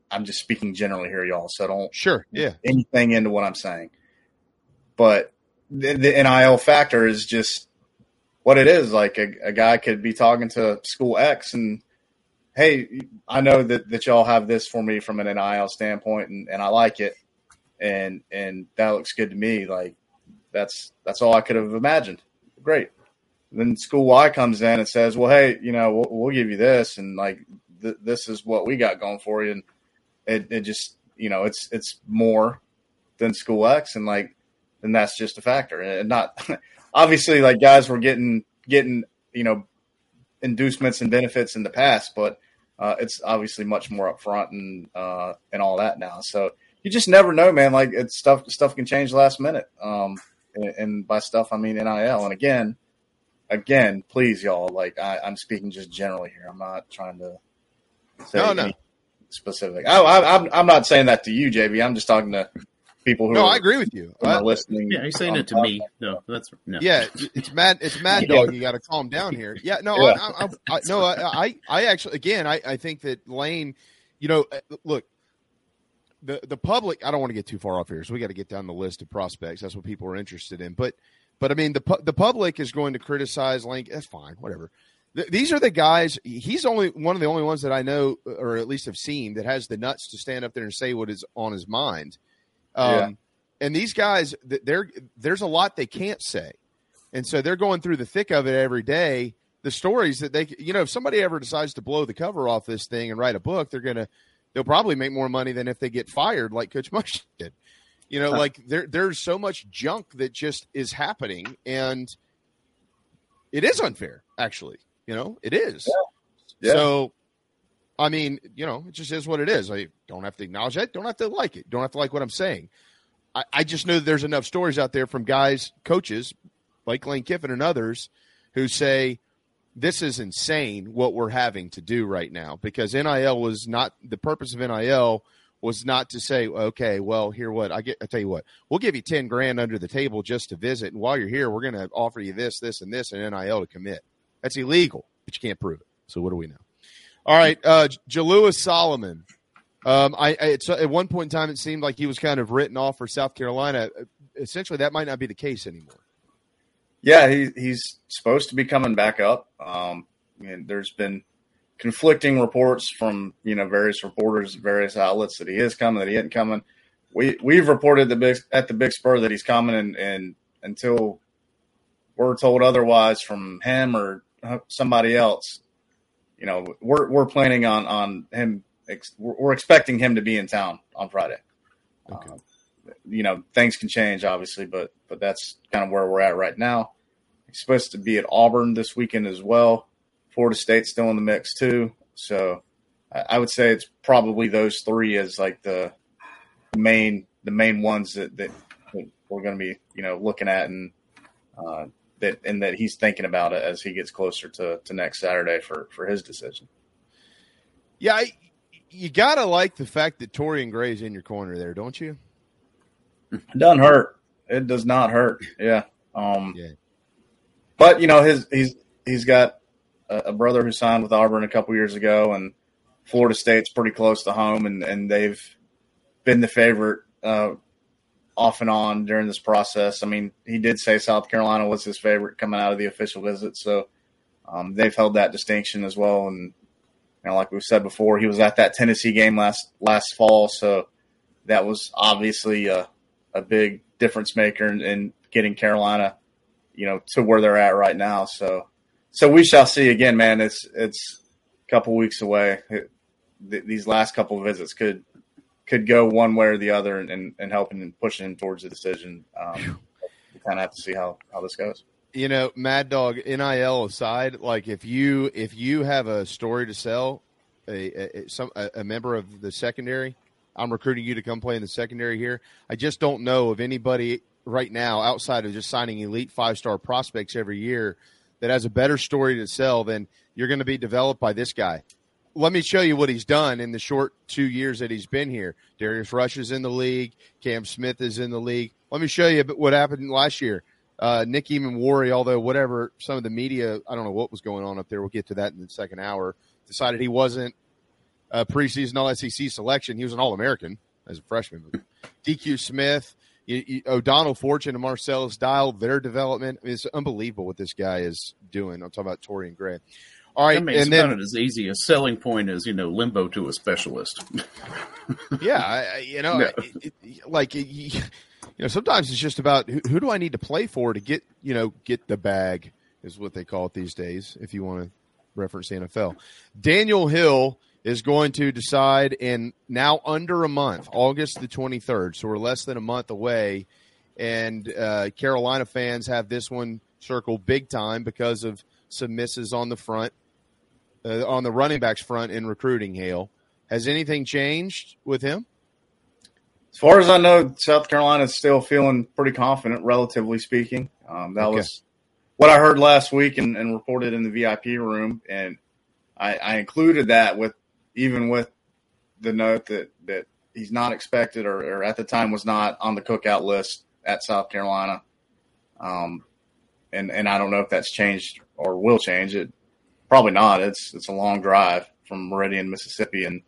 I'm just speaking generally here, y'all. So don't sure, yeah, anything into what I'm saying. But the, the NIL factor is just what it is. Like a, a guy could be talking to school X and, hey, I know that, that y'all have this for me from an NIL standpoint, and, and I like it, and and that looks good to me. Like that's that's all I could have imagined. Great. Then school Y comes in and says, well, hey, you know, we'll, we'll give you this, and like th- this is what we got going for you, and it, it just you know it's it's more than school X, and like then that's just a factor, and not obviously like guys were getting getting you know inducements and benefits in the past, but uh, it's obviously much more upfront and uh, and all that now. So you just never know, man. Like it's stuff stuff can change last minute. Um, and, and by stuff I mean NIL. And again, again, please, y'all. Like I, am speaking just generally here. I'm not trying to say no, no. specific. I, I, I'm I'm not saying that to you, JB. I'm just talking to people who. No, are, I agree with you. Are listening. Yeah, he's saying it to me. No, that's no. Yeah, it's mad. It's mad dog. You got to calm down here. Yeah, no, yeah. I, I, I, no, I, I actually, again, I, I think that Lane. You know, uh, look, the the public. I don't want to get too far off here, so we got to get down the list of prospects. That's what people are interested in. But, but I mean, the the public is going to criticize Lane. That's fine, whatever. these are the guys. He's only one of the only ones that I know, or at least have seen, that has the nuts to stand up there and say what is on his mind. Um, yeah and these guys, they're, there's a lot they can't say. And so they're going through the thick of it every day. The stories that they, you know, if somebody ever decides to blow the cover off this thing and write a book, they're going to, they'll probably make more money than if they get fired like Coach Mush did. You know, like there, there's so much junk that just is happening. And it is unfair, actually. You know, it is. Yeah. Yeah. So, I mean, you know, it just is what it is. I don't have to acknowledge it. Don't have to like it. Don't have to like what I'm saying. I, I just know that there's enough stories out there from guys, coaches like Lane Kiffin and others who say this is insane what we're having to do right now because NIL was not the purpose of NIL was not to say, okay, well, here what I get. I tell you what, we'll give you ten grand under the table just to visit, and while you're here, we're going to offer you this, this, and this, and NIL to commit. That's illegal, but you can't prove it. So what do we know? All right, uh, Jalewis Solomon um, I, I at one point in time, it seemed like he was kind of written off for South Carolina. Essentially, that might not be the case anymore. Yeah, he, he's supposed to be coming back up. Um, and there's been conflicting reports from you know various reporters, various outlets that he is coming, that he isn't coming. We we've reported the big at the Big Spur that he's coming, and, and until we're told otherwise from him or somebody else, you know, we're we're planning on on him ex- we're expecting him to be in town on Friday. Okay. Uh, you know, things can change obviously, but but that's kind of where we're at right now. He's supposed to be at Auburn this weekend as well. Florida State's still in the mix too. So I, I would say it's probably those three as like the main the main ones that, that we're going to be you know looking at and uh, that and that he's thinking about it as he gets closer to, to next Saturday for for his decision. Yeah, I, you gotta like the fact that Torian Gray's in your corner there, don't you? It doesn't hurt. It does not hurt. Yeah. Um, yeah. But you know, his he's he's got a, a brother who signed with Auburn a couple years ago, and Florida State's pretty close to home, and and they've been the favorite uh, off and on during this process. I mean, he did say South Carolina was his favorite coming out of the official visit, so um, they've held that distinction as well, and you know, like we've said before, he was at that Tennessee game last last fall, so that was obviously a, a big difference maker in, in getting Carolina, you know, to where they're at right now. So, so we shall see again, man. It's it's a couple weeks away. It, th- these last couple of visits could could go one way or the other, and, and helping and pushing him towards the decision. Um, we kind of have to see how how this goes you know, Mad Dog NIL aside, like if you if you have a story to sell, a, a some a, a, member of the secondary, I'm recruiting you to come play in the secondary here. I just don't know of anybody right now outside of just signing elite five star prospects every year that has a better story to sell than you're going to be developed by this guy. Let me show you what he's done in the short two years that he's been here. Darius Rush is in the league. Cam Smith is in the league. Let me show you what happened last year uh, Nick Emmanwori, although whatever some of the media, I don't know what was going on up there. We'll get to that in the second hour. Decided he wasn't a preseason All SEC selection. He was an All American as a freshman. DQ Smith, you, you, O'Donnell Fortune, and Marcellus Dial, their development. I mean, it's unbelievable what this guy is doing. I'm talking about Torian Gray. All right, I mean, and then not as easy a selling point as you know limbo to a specialist. yeah, I, you know, no. it, it, like you know, sometimes it's just about who, who, do I need to play for to get, you know, get the bag is what they call it these days. If you want to reference the NFL, Daniel Hill is going to decide in now under a month, August the 23rd. So we're less than a month away. And uh, Carolina fans have this one circled big time because of some misses on the front, uh, on the running backs front in recruiting. Hale, has anything changed with him? As far as I know, South Carolina is still feeling pretty confident, relatively speaking. Um, that okay. was what I heard last week and, and reported in the VIP room, and I, I, included that with even with the note that that he's not expected or, or, at the time was not on the cookout list at South Carolina. Um, and and I don't know if that's changed or will change. It probably not. It's it's a long drive from Meridian, Mississippi, and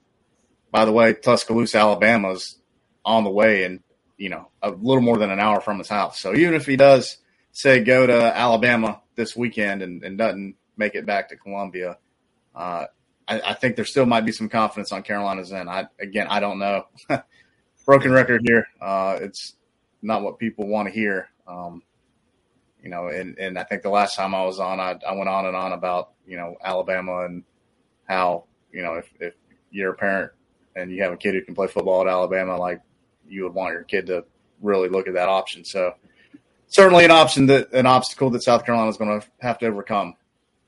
by the way, Tuscaloosa, Alabama is on the way, and you know a little more than an hour from his house. So even if he does say go to Alabama this weekend and, and doesn't make it back to Columbia, uh, I, I, think there still might be some confidence on Carolina's end. I again, I don't know. Broken record here. Uh, it's not what people want to hear. Um, you know, and, and I think the last time I was on, I, I went on and on about, you know, Alabama and how, you know, if, if you're a parent and you have a kid who can play football at Alabama, like you would want your kid to really look at that option. So certainly an option that an obstacle that South Carolina is going to have to overcome.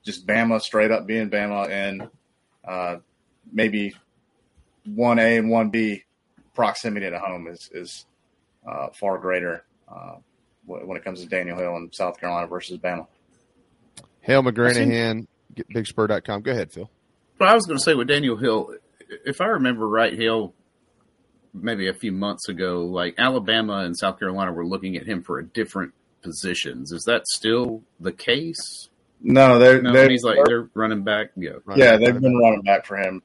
Just Bama straight up being Bama and uh, maybe one A and one B proximity to home is is uh, far greater uh, when it comes to Daniel Hill and South Carolina versus Bama. Hale McGranahan, BigSpur.com. Go ahead, Phil. Well, I was going to say with Daniel Hill, if I remember right, Hill maybe a few months ago, like Alabama and South Carolina were looking at him for a different positions. Is that still the case? No, they're, no, they're he's like they're running back. Yeah, running yeah, they've been running back for him.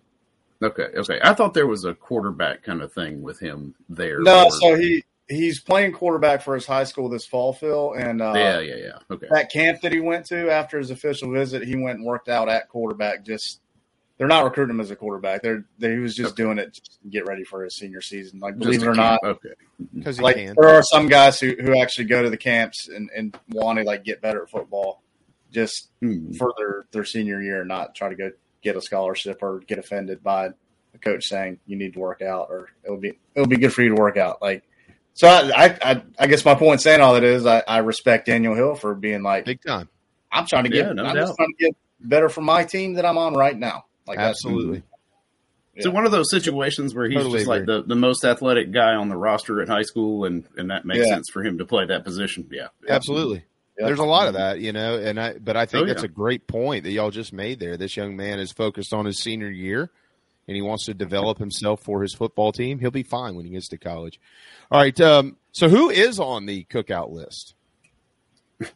Okay, okay. I thought there was a quarterback kind of thing with him there. No, or, so he he's playing quarterback for his high school this fall, Phil. And uh, yeah, yeah, yeah. Okay. That camp that he went to after his official visit, he went and worked out at quarterback. Just they're not recruiting him as a quarterback. They're they, he was just okay. doing it to get ready for his senior season. Like believe just it or not, okay. Because like can. there are some guys who, who actually go to the camps and, and want to like get better at football just hmm. for their, their senior year, not try to go get a scholarship or get offended by a coach saying you need to work out or it'll be it'll be good for you to work out. Like so I, I, I guess my point saying all that is I, I respect Daniel Hill for being like big time. I'm trying to get yeah, no I'm just trying to get better for my team that I'm on right now. Like absolutely. Yeah. So one of those situations where he's Totally just like the, the most athletic guy on the roster at high school, and, and that makes Yeah. sense for him to play that position. Yeah, Absolutely. Yeah. There's a lot of that, you know, and I but I think Oh, that's yeah. a great point that y'all just made there. This young man is focused on his senior year and he wants to develop himself for his football team. He'll be fine when he gets to college. All right, um, so who is on the cookout list?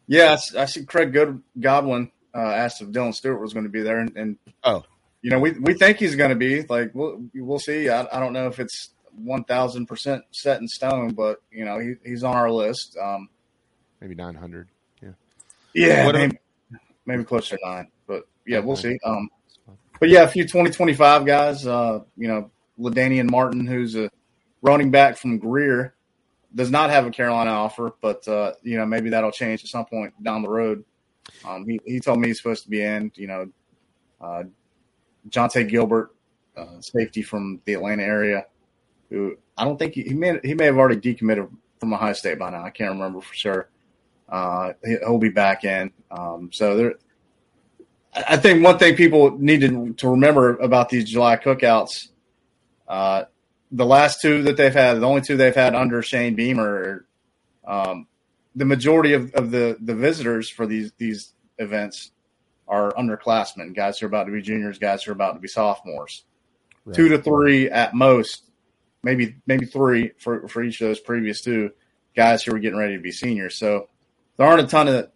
Yeah, I see Craig Good- Godwin uh, asked if Dylan Stewart was going to be there, and, and Oh. you know we we think he's going to be. Like we'll we'll see. I, I don't know if it's one thousand percent set in stone, but you know he, he's on our list. Um, Maybe 900. Yeah. yeah, What maybe, maybe closer to nine, but yeah, we'll see. Um, but yeah, a few 2025 guys. Uh, you know, Ladanian Martin, who's a running back from Greer, does not have a Carolina offer, but uh, you know maybe that'll change at some point down the road. Um, he he told me he's supposed to be in. You know, uh, Jonte Gilbert, uh, safety from the Atlanta area, who I don't think he, he may he may have already decommitted from Ohio State by now. I can't remember for sure. Uh, he- he'll be back in. Um, so there, I think one thing people need to, to remember about these July cookouts, uh, the last two that they've had, the only two they've had under Shane Beamer, um, the majority of, of the, the visitors for these these events are underclassmen, guys who are about to be juniors, guys who are about to be sophomores. Two to three at most, maybe maybe three for, for each of those previous two guys who are getting ready to be seniors. So there aren't a ton of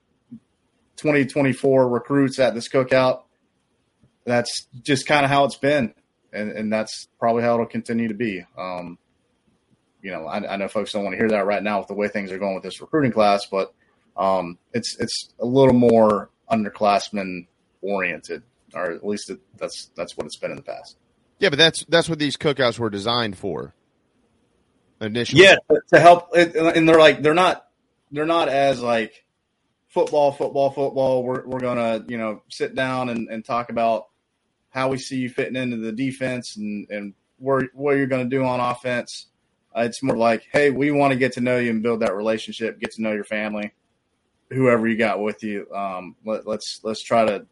2024 recruits at this cookout. That's just kind of how it's been, and and that's probably how it'll continue to be. Um, you know, I, I know folks don't want to hear that right now with the way things are going with this recruiting class, but um, it's it's a little more underclassmen oriented, or at least it, that's that's what it's been in the past. Yeah, but that's that's what these cookouts were designed for. Initially. Yeah, to- to help, and they're like they're not they're not as like football, football, football. We're we're gonna you know sit down and, and talk about how we see you fitting into the defense and and where what you're gonna do on offense. Uh, it's more like, hey, we want to get to know you and build that relationship, get to know your family, whoever you got with you. Um, let, let's let's try to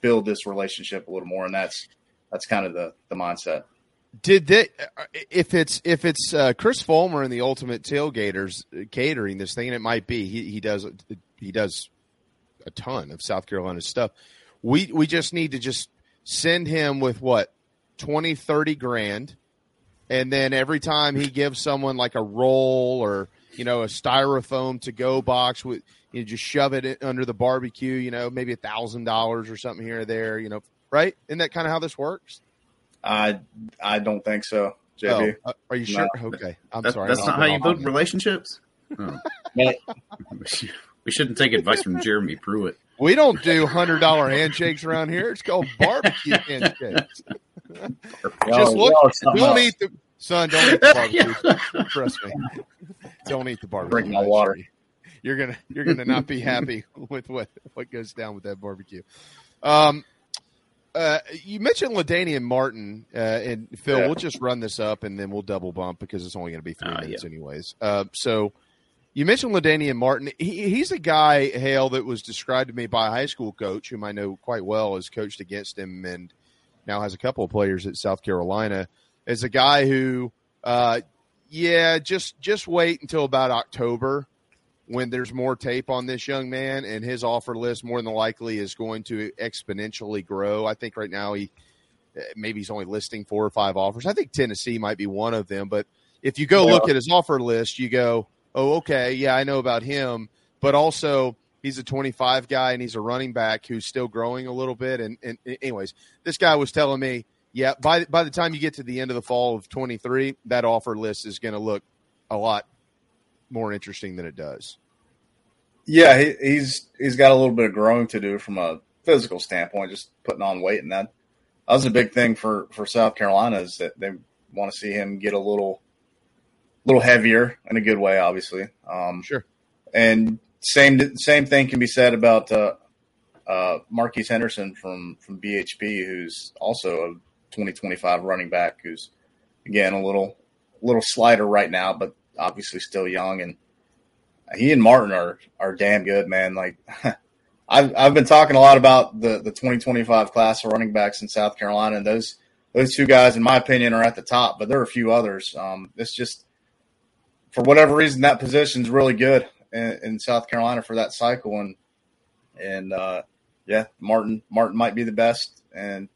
build this relationship a little more, and that's that's kind of the the mindset. Did they? If it's if it's uh, Chris Fulmer and the Ultimate Tailgaters catering this thing, and it might be he he does he does a ton of South Carolina stuff. We we just need to just send him with what 20, 30 grand, and then every time he gives someone like a roll or you know a styrofoam to go box with you know, just shove it under the barbecue, you know, maybe a thousand dollars or something here or there, you know, right? Isn't that kind of how this works? I I don't think so, JB. Oh, uh, are you sure? No. Okay, I'm that, sorry. That's not how you build relationships. Oh. We shouldn't take advice from Jeremy Pruitt. We don't do hundred dollar handshakes around here. It's called barbecue handshakes. Just look. Don't eat the son. Don't eat the barbecue. Trust me. Don't eat the barbecue. Drink my water. You're gonna you're gonna not be happy with what what goes down with that barbecue. Um, uh, you mentioned LaDainian Martin uh, and Phil. Yeah. We'll just run this up and then we'll double bump because it's only going to be three uh, minutes, yeah. anyways. Uh, so you mentioned LaDainian Martin. He, he's a guy, Hale, that was described to me by a high school coach whom I know quite well, has coached against him and now has a couple of players at South Carolina. As a guy who, uh, yeah, just just wait until about October when there's more tape on this young man and his offer list more than likely is going to exponentially grow. I think right now he maybe he's only listing four or five offers. I think Tennessee might be one of them, but if you go look at his offer list, you go, "Oh, okay, yeah, I know about him." But also, he's a 25 guy and he's a running back who's still growing a little bit. And, and anyways, this guy was telling me, yeah, by by the time you get to the end of the fall of 23, that offer list is going to look a lot more interesting than it does. Yeah, he, he's he's got a little bit of growing to do from a physical standpoint, just putting on weight, and that that was a big thing for for South Carolina is that they want to see him get a little little heavier in a good way, obviously. Um, sure. And same same thing can be said about uh, uh, Marquise Henderson from from BHP, who's also a 2025 running back, who's again a little little slighter right now, but obviously still young, and he and Martin are are damn good, man. Like I've I've been talking a lot about the the 2025 class of running backs in South Carolina, and those those two guys, in my opinion, are at the top. But there are a few others. Um, it's just for whatever reason that position's really good in, in South Carolina for that cycle, and and uh, yeah, Martin Martin might be the best, and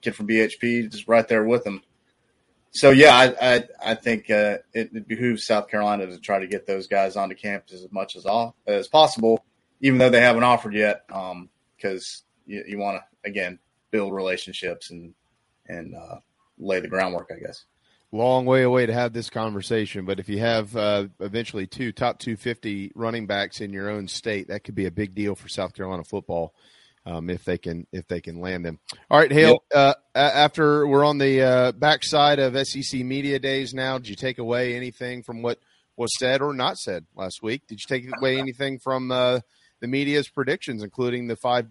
kid from BHP just right there with him so yeah, I I, I think uh, it, it, behooves South Carolina to try to get those guys onto campus as much as all as possible, even though they haven't offered yet, because um, you, you want to again build relationships and and uh, lay the groundwork, I guess. Long way away to have this conversation, but if you have uh, eventually two top 250 running backs in your own state, that could be a big deal for South Carolina football um, if they can if they can land them. All right, Hale. Yep. Uh, after we're on the uh, backside of SEC media days now, did you take away anything from what was said or not said last week? Did you take away anything from uh, the media's predictions, including the five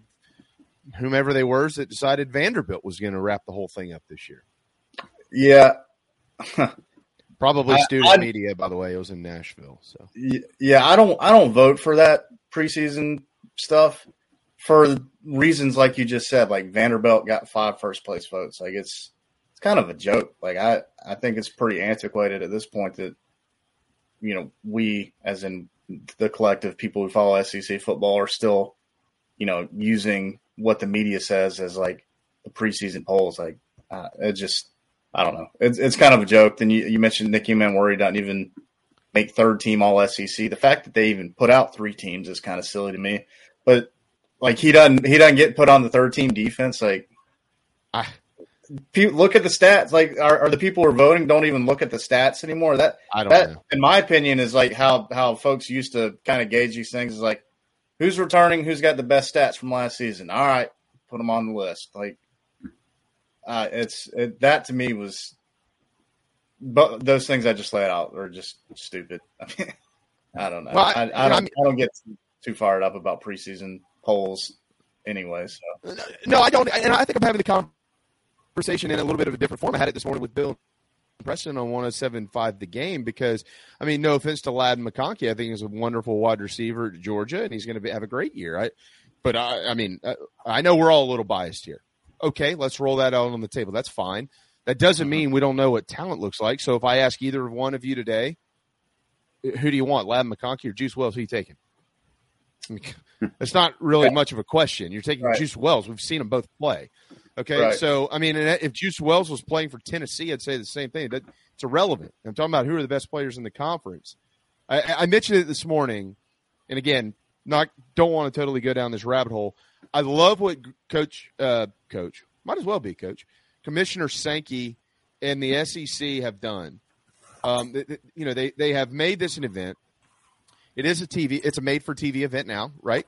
whomever they were that decided Vanderbilt was going to wrap the whole thing up this year? Yeah. Probably student I, media, by the way. It was in Nashville, so yeah. I don't. I don't vote for that preseason stuff for reasons like you just said, like Vanderbilt got five first place votes. Like it's it's kind of a joke. Like I I think it's pretty antiquated at this point that you know we as in the collective people who follow SEC football are still you know using what the media says as like the preseason polls. Like uh, it just I don't know. It's it's kind of a joke. Then you, you mentioned Nicky Emmanwori doesn't even make third team All SEC. The fact that they even put out three teams is kind of silly to me. But like he doesn't he doesn't get put on the third team defense. Like, I, look at the stats. Like, are, are, the people who are voting don't even look at the stats anymore? That I don't. That, in my opinion, is like how how folks used to kind of gauge these things. Is like, who's returning? Who's got the best stats from last season? All right, put them on the list. Like, uh, it's it, that to me was. But those things I just laid out are just stupid. I mean, I don't know. Well, I, I, I, don't. I, don't get too fired up about preseason polls anyway. So no, I don't. And I think I'm having the conversation in a little bit of a different form. I had it this morning with Bill Preston on 107.5 the game because, I mean, no offense to Ladd McConkey, I think he's a wonderful wide receiver at Georgia, and he's going to have a great year. I, but I, I mean, I, I know we're all a little biased here. Okay, let's roll that out on the table. That's fine. That doesn't mm-hmm. mean we don't know what talent looks like. So if I ask either one of you today, who do you want, Ladd McConkey or Juice Wells? Who you taking? It's not really much of a question. You're taking right. Juice Wells. We've seen them both play. Okay, right. so I mean, if Juice Wells was playing for Tennessee, I'd say the same thing. But it's irrelevant. I'm talking about who are the best players in the conference. I, I mentioned it this morning, and again, not don't want to totally go down this rabbit hole. I love what Coach uh, Coach might as well be Coach Commissioner Sankey and the SEC have done. Um, you know, they they have made this an event. It is a TV. It's a made for TV event now, right?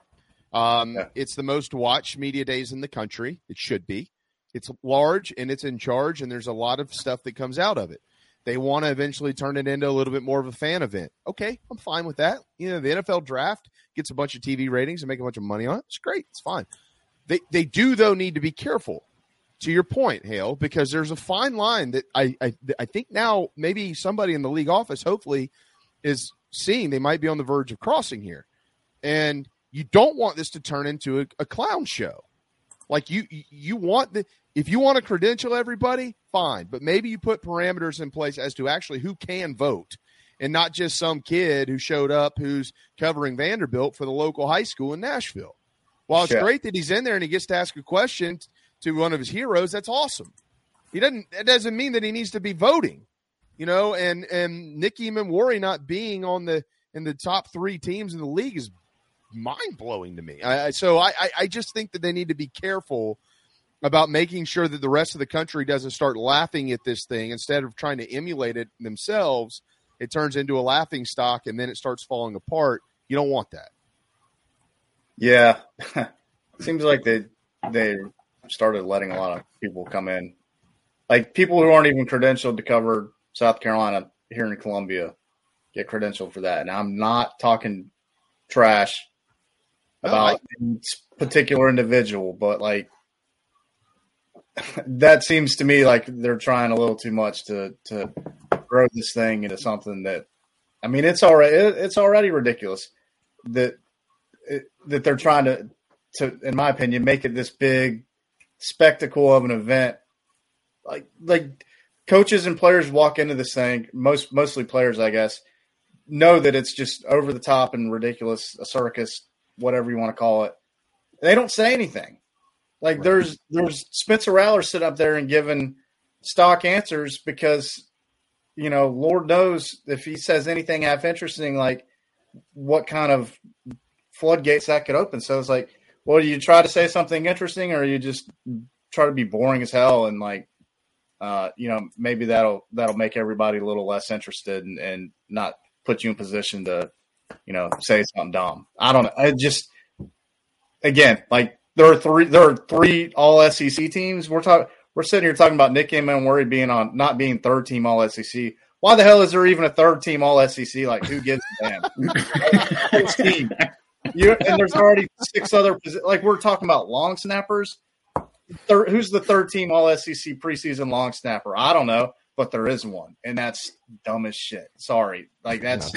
Um, yeah. It's the most watched media days in the country. It should be. It's large and it's in charge, and there's a lot of stuff that comes out of it. They want to eventually turn it into a little bit more of a fan event. Okay, I'm fine with that. You know, the NFL draft gets a bunch of TV ratings and make a bunch of money on it. It's great. It's fine. They they do though need to be careful. To your point, Hale, because there's a fine line that I I, I think now maybe somebody in the league office hopefully is seeing they might be on the verge of crossing here, and you don't want this to turn into a, a clown show. Like you, you want the if you want to credential everybody, fine, but maybe you put parameters in place as to actually who can vote, and not just some kid who showed up who's covering Vanderbilt for the local high school in Nashville. While it's great that he's in there and he gets to ask a question to one of his heroes, that's awesome. He doesn't. That doesn't mean that he needs to be voting, you know. And and Nicky Emmanwori not being on the in the top three teams in the league is mind blowing to me. I, so I, I just think that they need to be careful about making sure that the rest of the country doesn't start laughing at this thing instead of trying to emulate it themselves. It turns into a laughing stock and then it starts falling apart. You don't want that. Yeah, seems like they they started letting a lot of people come in, like people who aren't even credentialed to cover South Carolina here in Columbia get credentialed for that. And I'm not talking trash about I, particular individual, but like that seems to me like they're trying a little too much to to grow this thing into something that I mean it's already it's already ridiculous that that they're trying to to in my opinion make it this big spectacle of an event like like coaches and players walk into this thing most mostly players I guess know that it's just over the top and ridiculous a circus whatever you want to call it. They don't say anything. Like right. there's there's Spencer Rattler sit up there and giving stock answers because you know Lord knows if he says anything half interesting, like what kind of floodgates that could open. So it's like, well, do you try to say something interesting, or you just try to be boring as hell and like, uh, you know, maybe that'll that'll make everybody a little less interested and, and not put you in position to you know, say something dumb. I don't know. I just again, like there are three there are three all SEC teams. We're talking we're sitting here talking about Nick Emmanwori being on not being third team all SEC. Why the hell is there even a third team all SEC? Like who gives a damn? team. You, and there's already six other like we're talking about long snappers. Third, who's the third team all SEC preseason long snapper? I don't know, but there is one, and that's dumb as shit. Sorry, like that's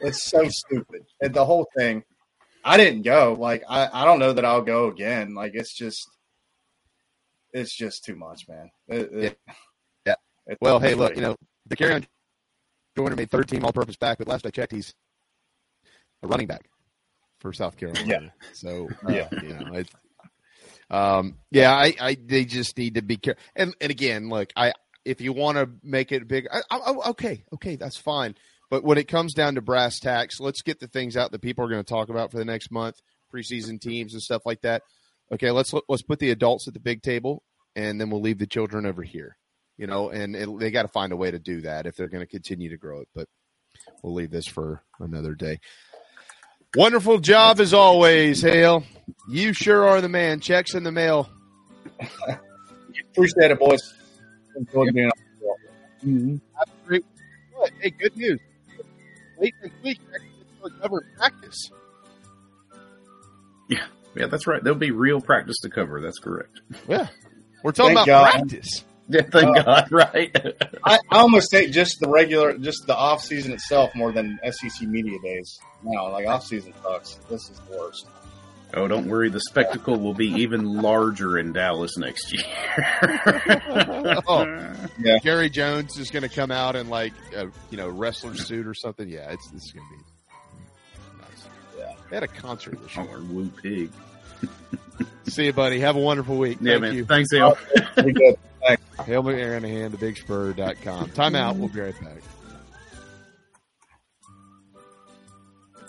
it's so stupid. And the whole thing, I didn't go. Like, I, I don't know that I'll go again. Like, it's just, it's just too much, man. It, it, yeah. yeah. Well, hey, look, you know, Dakereon Joyner made third team all purpose back, but last I checked, he's a running back for South Carolina. Yeah. So, uh, yeah, you know, it, um, yeah, I, I, they just need to be careful. And, and again, look, I, if you want to make it big, I, I, okay, okay, that's fine. But when it comes down to brass tacks, let's get the things out that people are going to talk about for the next month, preseason teams and stuff like that. Okay, let's let's put the adults at the big table, and then we'll leave the children over here. You know, and it, they got to find a way to do that if they're going to continue to grow it. But we'll leave this for another day. Wonderful job as always, Hale. You sure are the man. Checks in the mail. Appreciate it, boys. Enjoyed being on. Mm-hmm. Hey, good news late this week actually cover practice. Yeah, yeah, that's right. There'll be real practice to cover. That's correct. Yeah, we're talking Thank about God. practice. Yeah, thank uh, God, right? I, I, almost take just the regular, just the off season itself more than SEC media days. No, like off season sucks. This is the worst. Oh, don't worry. The spectacle will be even larger in Dallas next year. oh, yeah. Jerry Jones is going to come out in like a you know wrestler suit or something. Yeah, it's this is going to be nice. Yeah, they had a concert this oh, year. Or Woo Pig. See you, buddy. Have a wonderful week. Yeah, Thank man. you. Thanks, Hale. Hale McGranahan, thebigspur.com. Time out. We'll be right back.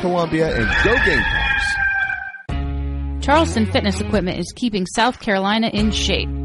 Columbia, and go Gamecocks! Charleston Fitness Equipment is keeping South Carolina in shape.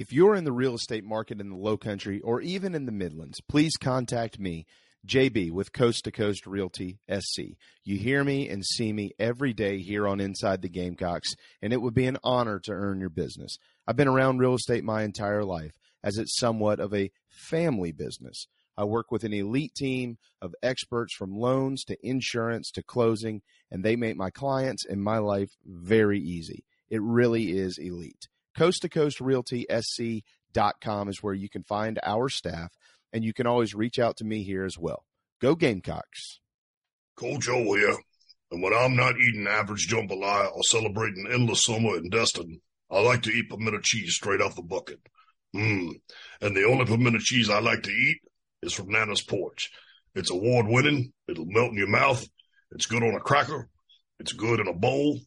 If you're in the real estate market in the low country or even in the Midlands, please contact me, JB, with Coast to Coast Realty SC. You hear me and see me every day here on Inside the Gamecocks, and it would be an honor to earn your business. I've been around real estate my entire life, as it's somewhat of a family business. I work with an elite team of experts from loans to insurance to closing, and they make my clients and my life very easy. It really is elite. Coast to Coast Realty SC.com is where you can find our staff, and you can always reach out to me here as well. Go Gamecocks. Coach oh, O here. And when I'm not eating average jambalaya or celebrating endless summer in Destin, I like to eat pimento cheese straight off the bucket. Mmm. And the only pimento cheese I like to eat is from Nana's Porch. It's award winning. It'll melt in your mouth. It's good on a cracker. It's good in a bowl.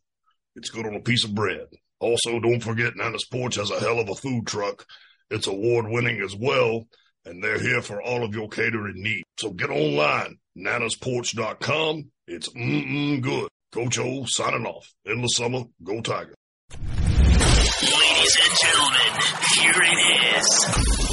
It's good on a piece of bread. Also, don't forget Nana's Porch has a hell of a food truck. It's award winning as well, and they're here for all of your catering needs. So get online, nanasporch.com. It's mm-mm good. Coach O signing off. In the summer, go Tiger. Ladies and gentlemen, here it is.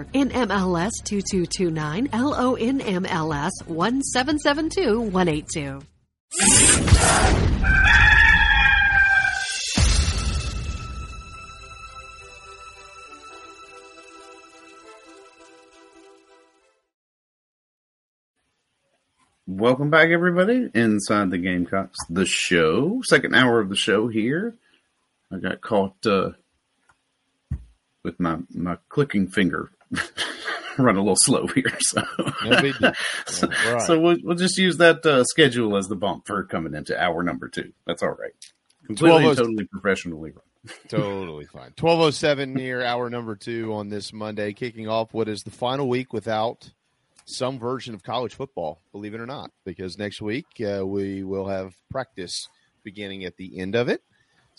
NMLS 2229, LONMLS 1772182. Welcome back, everybody, inside the Gamecocks, the show, second hour of the show here. I got caught uh, with my my clicking finger run a little slow here. So, no so, right. so, we'll, we'll just use that uh, schedule as the bump for coming into hour number two. That's all right. Completely totally professionally run. totally fine. 1207 near hour number two on this Monday, kicking off what is the final week without some version of college football, believe it or not, because next week uh, we will have practice beginning at the end of it.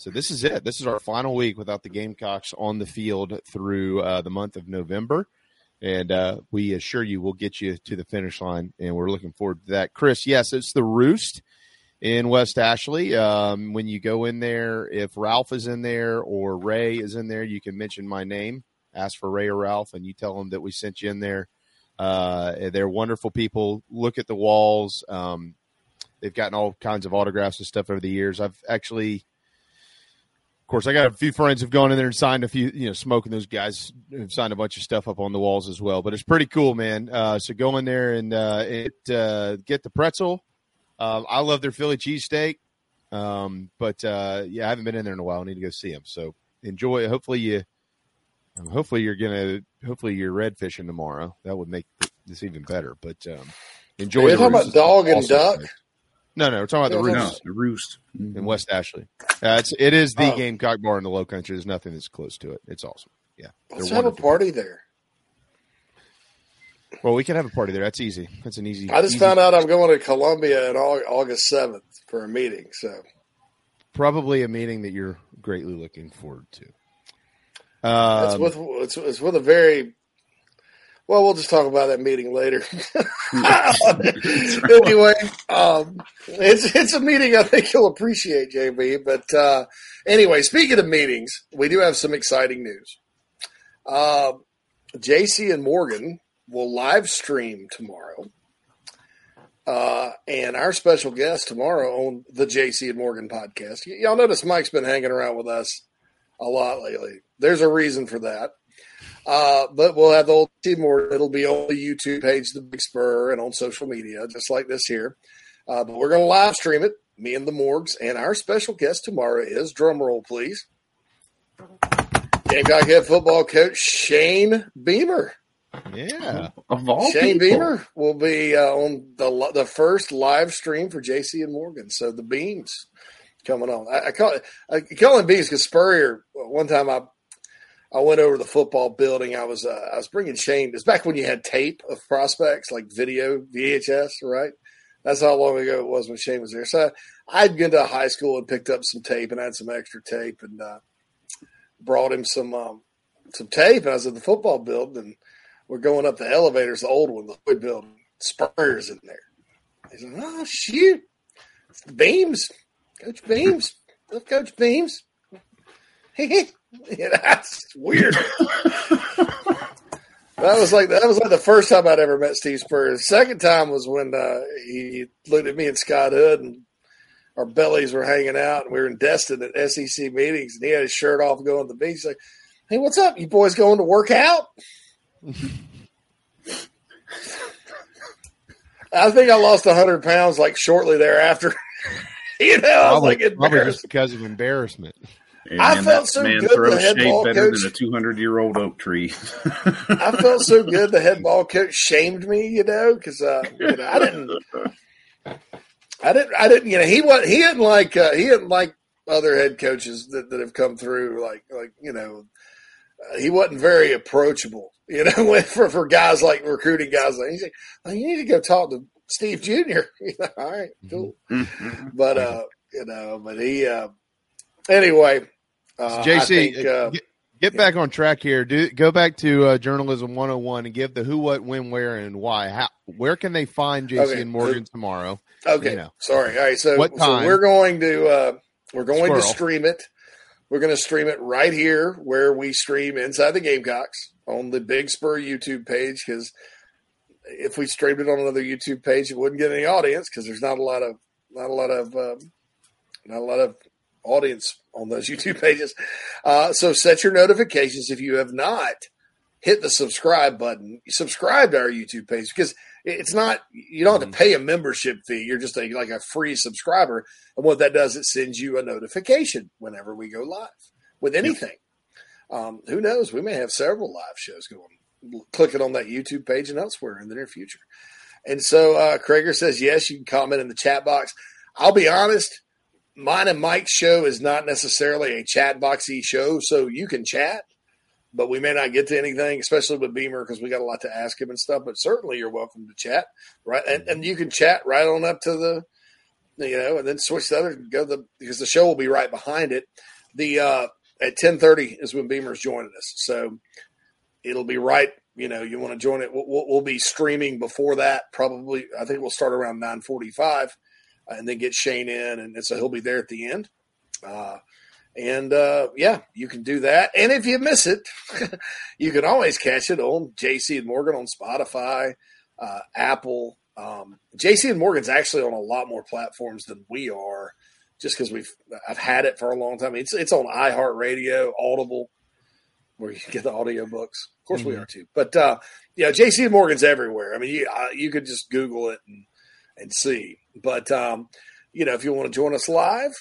So this is it. This is our final week without the Gamecocks on the field through uh, the month of November. And uh, we assure you we'll get you to the finish line, and we're looking forward to that. Chris, yes, it's the Roost in West Ashley. Um, when you go in there, if Ralph is in there or Ray is in there, you can mention my name, ask for Ray or Ralph, and you tell them that we sent you in there. Uh, they're wonderful people. Look at the walls. Um, they've gotten all kinds of autographs and stuff over the years. I've actually course, I got a few friends who've gone in there and signed a few, you know, smoking those guys have signed a bunch of stuff up on the walls as well. But it's pretty cool, man. Uh, so go in there and uh, it uh, get the pretzel. Uh, I love their Philly cheesesteak. Um, but uh, yeah, I haven't been in there in a while. I need to go see them. So enjoy. Hopefully you, hopefully you're gonna, hopefully you're red fishing tomorrow. That would make this even better. But um, enjoy. Are you talking about dog and duck? No, no, we're talking about the roost. No, the roost in West Ashley. Uh, it's it is the oh. Gamecock bar in the Low Country. There's nothing that's close to it. It's awesome. Yeah, let's have a party there. Well, we can have a party there. That's easy. That's an easy. I just easy found out I'm going to Columbia on August seventh for a meeting. So probably a meeting that you're greatly looking forward to. Um, it's with it's, it's with a very well, we'll just talk about that meeting later. anyway, um, it's it's a meeting I think you'll appreciate, JB. But uh, anyway, speaking of meetings, we do have some exciting news. Uh, JC and Morgan will live stream tomorrow. Uh, and our special guest tomorrow on the JC and Morgan podcast. Y- y'all notice Mike's been hanging around with us a lot lately. There's a reason for that. Uh, but we'll have the old team more. It'll be on the YouTube page, the Big Spur, and on social media, just like this here. Uh, but we're going to live stream it, me and the Morgs. And our special guest tomorrow is, drum roll, please, Gamecock head football coach Shane Beamer. Yeah, Shane people. Beamer will be uh, on the the first live stream for JC and Morgan. So the beams coming on. I, I call it I call him beams because Spurrier. One time I I went over to the football building. I was uh, I was bringing Shane. It's back when you had tape of prospects, like video VHS, right? That's how long ago it was when Shane was there. So I'd been to high school and picked up some tape and I had some extra tape and uh, brought him some um, some tape. And I was at the football building and we're going up the elevators, the old one, the Hood building. Spurs in there. He's like, oh shoot, it's the Beams, Coach Beams, Coach Beams. yeah, that's weird. that was like that was like the first time I'd ever met Steve Spurrier. The second time was when uh, he looked at me and Scott Hood, and our bellies were hanging out, and we were in Destin at SEC meetings, and he had his shirt off going to the beach. He's like, "Hey, what's up? You boys going to work out?" I think I lost hundred pounds like shortly thereafter. you know, I was like probably just because of embarrassment. And I felt so man good. Throws the shade better coach, than a 200 year old oak tree. I felt so good. The head ball coach shamed me, you know, because uh, you know, I didn't, I didn't, I didn't, you know, he was he didn't like uh, he didn't like other head coaches that, that have come through, like like you know, uh, he wasn't very approachable, you know, for for guys like recruiting guys. Like he's like, well, you need to go talk to Steve Junior. All right, cool, mm-hmm. but uh, you know, but he. Uh, anyway, uh, JC, think, uh, get, get yeah. back on track here. Do go back to uh, journalism 101 and give the who, what, when, where, and why. How, where can they find JC okay. and Morgan tomorrow? Okay, you know. sorry. All right, so, what time? so we're going to uh, we're going Squirrel. to stream it. We're going to stream it right here where we stream inside the Gamecocks on the Big Spur YouTube page because if we streamed it on another YouTube page, it wouldn't get any audience because there's not a lot of not a lot of um, not a lot of audience on those YouTube pages. Uh, so set your notifications if you have not hit the subscribe button. Subscribe to our YouTube page because it's not you don't have to pay a membership fee. You're just a, like a free subscriber, and what that does it sends you a notification whenever we go live with anything. Um, who knows? We may have several live shows going. Clicking on that YouTube page and elsewhere in the near future. And so uh, Krager says yes. You can comment in the chat box. I'll be honest mine and Mike's show is not necessarily a chat boxy show, so you can chat, but we may not get to anything, especially with Beamer because we got a lot to ask him and stuff. But certainly, you're welcome to chat, right? And, and you can chat right on up to the, you know, and then switch the other go the because the show will be right behind it. The uh, at ten thirty is when Beamer's joining us, so it'll be right. You know, you want to join it. We'll, we'll be streaming before that. Probably, I think we'll start around nine forty-five and then get Shane in, and so he'll be there at the end. Uh, and uh, yeah, you can do that. And if you miss it, you can always catch it on JC and Morgan on Spotify, uh, Apple. Um, JC and Morgan's actually on a lot more platforms than we are, just because we've I've had it for a long time. It's it's on iHeartRadio, Audible, where you get the audio books. Of course, mm-hmm. we are too. But uh, yeah, JC and Morgan's everywhere. I mean, you uh, you could just Google it and and see. But um, you know, if you want to join us live,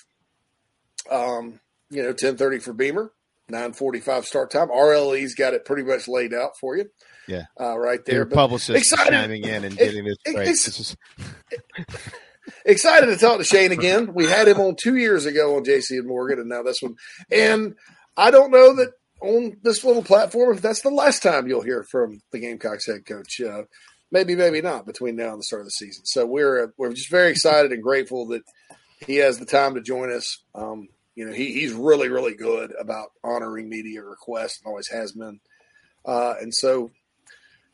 um, you know, ten thirty for Beamer, nine forty five start time. RLE's got it pretty much laid out for you. Yeah, uh, right there. Your publicist excited. chiming in and getting this right. This is... excited to talk to Shane again. We had him on two years ago on JC and Morgan, and now this one. And I don't know that on this little platform if that's the last time you'll hear from the Gamecocks head coach. Uh, maybe, maybe not between now and the start of the season. So we're we're just very excited and grateful that he has the time to join us. Um, you know, he, he's really, really good about honoring media requests and always has been. Uh, and so,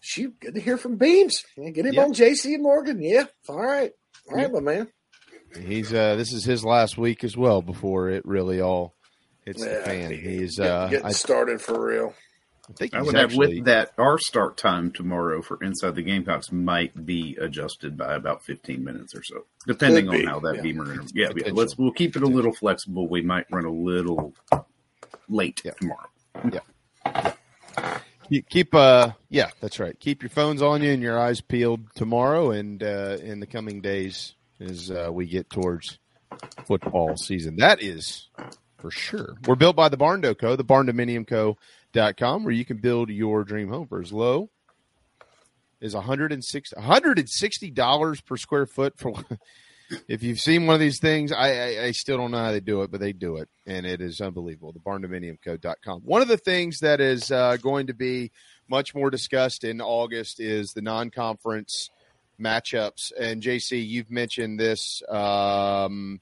shoot, good to hear from Beams. Get him on JC and Morgan. Yeah, all right, all right, my man. He's uh, this is his last week as well before it really all hits yeah, the fan. He's uh, getting I, started for real. I think I would actually, have with that our start time tomorrow for Inside the Gamecocks might be adjusted by about fifteen minutes or so, depending on how that yeah. beamer. Yeah, yeah, let's we'll keep it a little flexible. We might run a little late yeah. tomorrow. Yeah. You keep uh yeah that's right keep your phones on you and your eyes peeled tomorrow and uh in the coming days as uh, we get towards football season that is for sure. We're built by the barn co. the barn dominium co com where you can build your dream home for as low as 160 $160 per square foot for if you've seen one of these things I, I, I, still don't know how they do it but they do it and it is unbelievable. The barndominiumco.com one of the things that is uh, going to be much more discussed in august is the non-conference matchups and jc you've mentioned this um,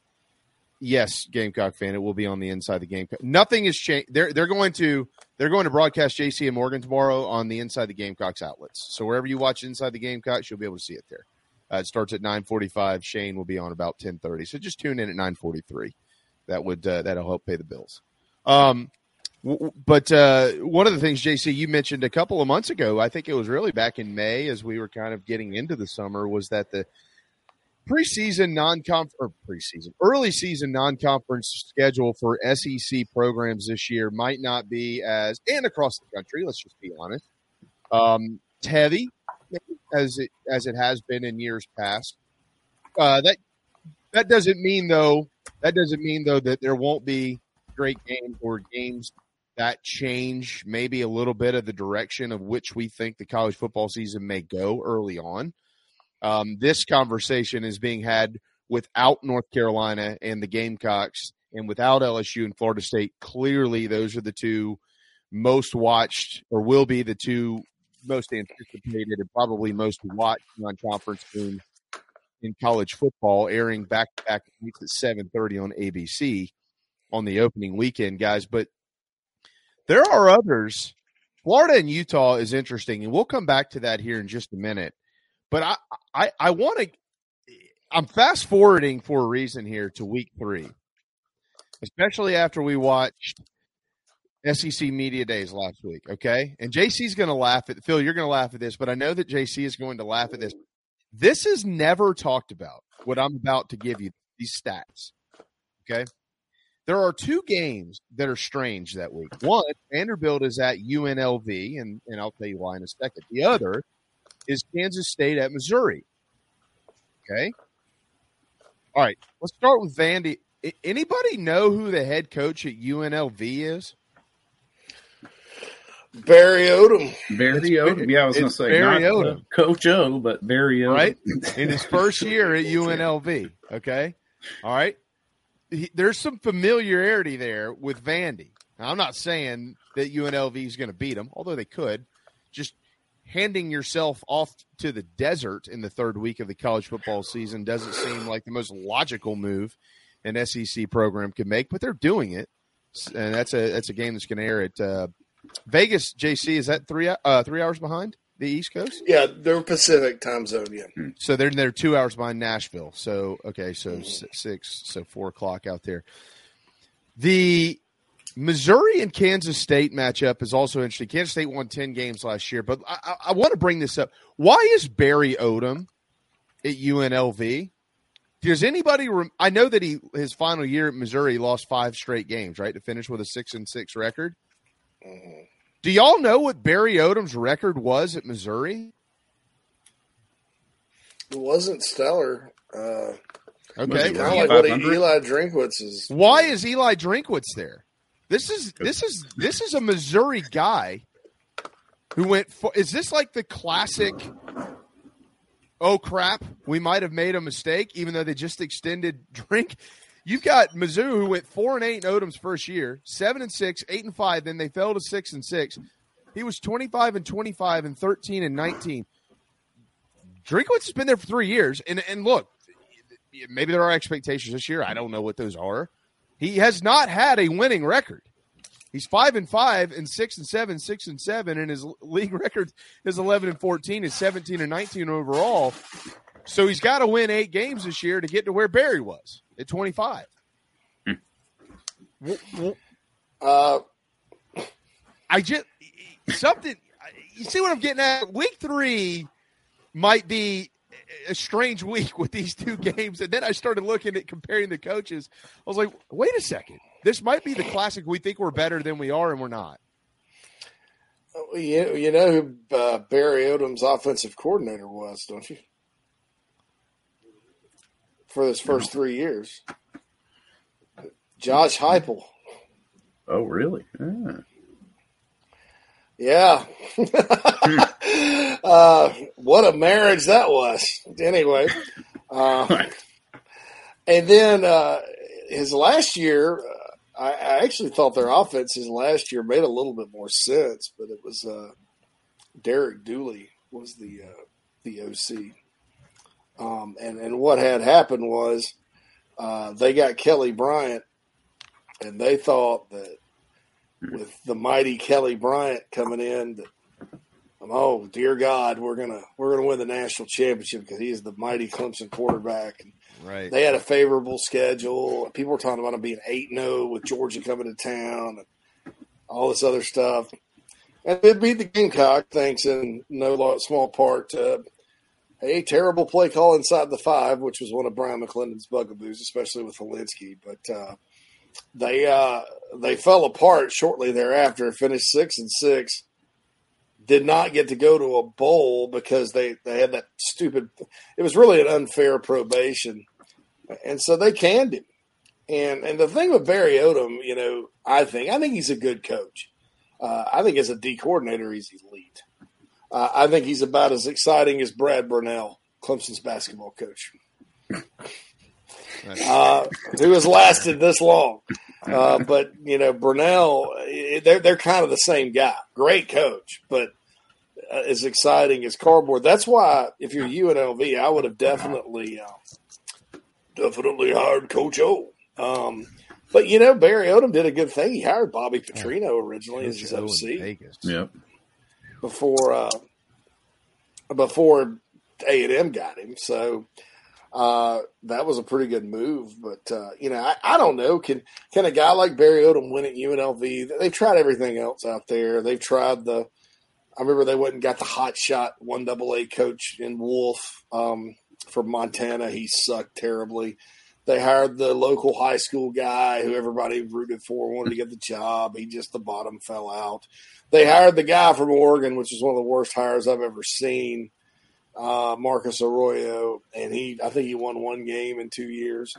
yes gamecock fan it will be on the inside the game nothing has changed they're, they're going to they're going to broadcast JC and Morgan tomorrow on the Inside the Gamecocks outlets. So wherever you watch Inside the Gamecocks, you'll be able to see it there. Uh, it starts at 9:45. Shane will be on about 10:30. So just tune in at 9:43. That would uh, that'll help pay the bills. Um, w- but uh, one of the things, JC, you mentioned a couple of months ago, I think it was really back in May as we were kind of getting into the summer, was that the preseason non-conference or preseason early season non-conference schedule for SEC programs this year might not be as and across the country. Let's just be honest, um, heavy as it as it has been in years past. Uh, that that doesn't mean though that doesn't mean though that there won't be great games or games that change maybe a little bit of the direction of which we think the college football season may go early on. Um, this conversation is being had without North Carolina and the Gamecocks and without LSU and Florida State. Clearly, those are the two most watched or will be the two most anticipated and probably most watched non-conference games in college football, airing back to back weeks at seven thirty on ABC on the opening weekend, guys. But there are others. Florida and Utah is interesting, and we'll come back to that here in just a minute. But I, I, I want to. I'm fast forwarding for a reason here to week three, especially after we watched SEC Media Days last week. Okay, and JC's going to laugh at Phil. You're going to laugh at this, but I know that JC is going to laugh at this. This is never talked about. What I'm about to give you these stats. Okay, there are two games that are strange that week. One, Vanderbilt is at UNLV, and and I'll tell you why in a second. The other is Kansas State at Missouri. Okay. All right. Let's start with Vandy. Anybody know who the head coach at UNLV is? Barry Odom. Barry Odom. Yeah, I was going to say Barry Odom. Coach O, but Barry Odom. Right? In his first year at UNLV. Okay. All right. he, there's some familiarity there with Vandy. Now, I'm not saying that UNLV is going to beat them, although they could. Just handing yourself off to the desert in the third week of the college football season doesn't seem like the most logical move an SEC program could make, but they're doing it, and that's a that's a game that's going to air at uh, Vegas. JC is that three uh, three hours behind the East Coast? Yeah, they're Pacific time zone. Yeah, so they're they're two hours behind Nashville. So okay, so six, so four o'clock out there. The Missouri and Kansas State matchup is also interesting. Kansas State won 10 games last year, but I, I, I want to bring this up. Why is Barry Odom at UNLV? Does anybody? Rem- I know that he his final year at Missouri lost five straight games, right, to finish with a six and six record. Mm-hmm. Do y'all know what Barry Odom's record was at Missouri? It wasn't stellar. Uh, okay, kind of like what Eli Drinkwitz is. Why is Eli Drinkwitz there? This is this is this is a Missouri guy who went. For, is this like the classic? Oh crap! We might have made a mistake, even though they just extended drink. You've got Mizzou who went four and eight in Odom's first year, seven and six, eight and five. Then they fell to six and six. He was twenty five and twenty five and thirteen and nineteen. Drinkwitz has been there for three years, and and look, maybe there are expectations this year. I don't know what those are. He has not had a winning record. He's five and five and six and seven, six and seven, and his league record is eleven and fourteen, is seventeen and nineteen overall. So he's got to win eight games this year to get to where Barry was at twenty five. Uh, I just something. You see what I'm getting at? Week three might be a strange week with these two games. And then I started looking at comparing the coaches. I was like, wait a second. This might be the classic. We think we're better than we are, and we're not. You, you know who uh, Barry Odom's offensive coordinator was, don't you? For his first three years, Josh Heupel. Oh, really? Yeah. Yeah. uh, what a marriage that was. Anyway. Uh, and then uh, his last year, uh, I, I, actually thought their offense his last year made a little bit more sense, but it was uh, Derek Dooley was the uh, the OC. Um, and, and what had happened was uh, they got Kelly Bryant, and they thought that with the mighty Kelly Bryant coming in oh dear God, we're gonna we're gonna win the national championship because he's the mighty Clemson quarterback. And right. They had a favorable schedule. People were talking about them being eight zero oh with Georgia coming to town and all this other stuff. And they beat the Gamecock, thanks in no small part to a terrible play call inside the five, which was one of Bryan McClendon's bugaboos, especially with Hilinski. But uh, they uh, they fell apart shortly thereafter. Finished six and six. Did not get to go to a bowl because they they had that stupid. It was really an unfair probation, and so they canned him. And and the thing with Barry Odom, you know, I think I think he's a good coach. Uh, I think as a D coordinator, he's elite. Uh, I think he's about as exciting as Brad Brownell, Clemson's basketball coach uh, who has lasted this long. Uh, but you know, Brownell, they're they're kind of the same guy. Great coach, but uh, as exciting as cardboard. That's why if you're UNLV, I would have definitely uh, definitely hired Coach O. Um, but you know, Barry Odom did a good thing. He hired Bobby Petrino originally as his OC. Yep. Before uh, before A and M got him, so uh, that was a pretty good move. But uh, you know, I, I, don't know. Can can a guy like Barry Odom win at UNLV? They've tried everything else out there. They've tried the. I remember they went and got the hot shot one double A coach in Wolf um, from Montana. He sucked terribly. They hired the local high school guy who everybody rooted for, wanted to get the job. He just the bottom fell out. They hired the guy from Oregon, which is one of the worst hires I've ever seen uh, Marcus Arroyo, and he I think he won one game in two years.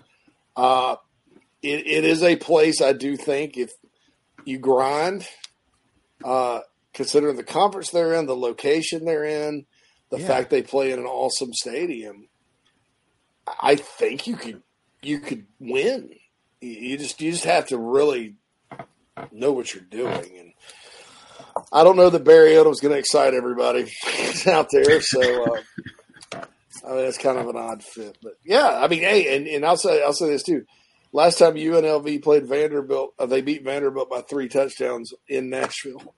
Uh, it, it is a place I do think if you grind, uh, considering the conference they're in, the location they're in, the yeah. fact they play in an awesome stadium, I think you could you could win you just you just have to really know what you're doing. And I don't know that Barry Odom's going to excite everybody out there. So uh, I mean, it's kind of an odd fit. But yeah, I mean, hey, and, and I'll say I'll say this too. Last time UNLV played Vanderbilt, uh, they beat Vanderbilt by three touchdowns in Nashville.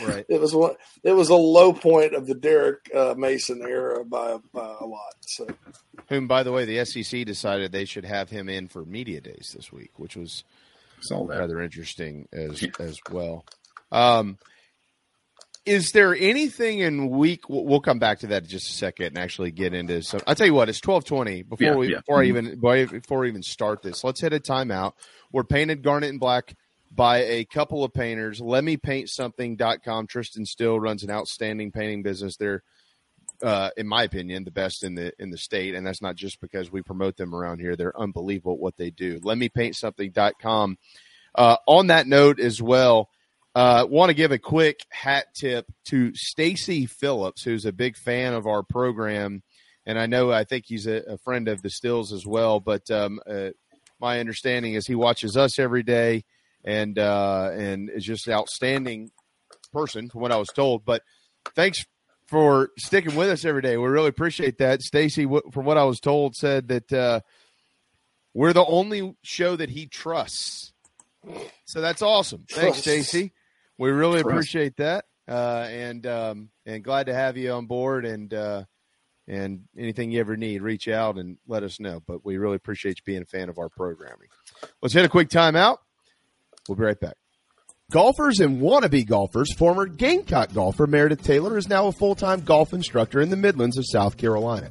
Right. It was one. It was a low point of the Derek uh, Mason era by, by a lot. So, whom, by the way, the SEC decided they should have him in for media days this week, which was rather interesting as as well. Um, is there anything in week? We'll come back to that in just a second and actually get into some. I'll tell you what. It's twelve twenty before Yeah, we yeah. before I Mhm. even before we even start this. Let's hit a timeout. We're painted garnet and black by a couple of painters. Let me paint something.com. Tristan Still runs an outstanding painting business. They're uh, in my opinion, the best in the in the state, and that's not just because we promote them around here. They're unbelievable what they do. Let me paint something.com. Uh, on that note as well, uh, want to give a quick hat tip to Stacy Phillips, who's a big fan of our program, and I know I think he's a, a friend of the Stills as well. But um, uh, my understanding is he watches us every day, and uh, and is just an outstanding person from what I was told. But thanks for sticking with us every day. We really appreciate that. Stacy, from what I was told, said that uh, we're the only show that he trusts. So that's awesome. Thanks, Stacy. We really Trust. appreciate that, uh, and um, and glad to have you on board. And uh, and anything you ever need, reach out and let us know. But we really appreciate you being a fan of our programming. Let's hit a quick timeout. We'll be right back. Golfers and wannabe golfers, former Gamecock golfer Meredith Taylor is now a full time golf instructor in the Midlands of South Carolina.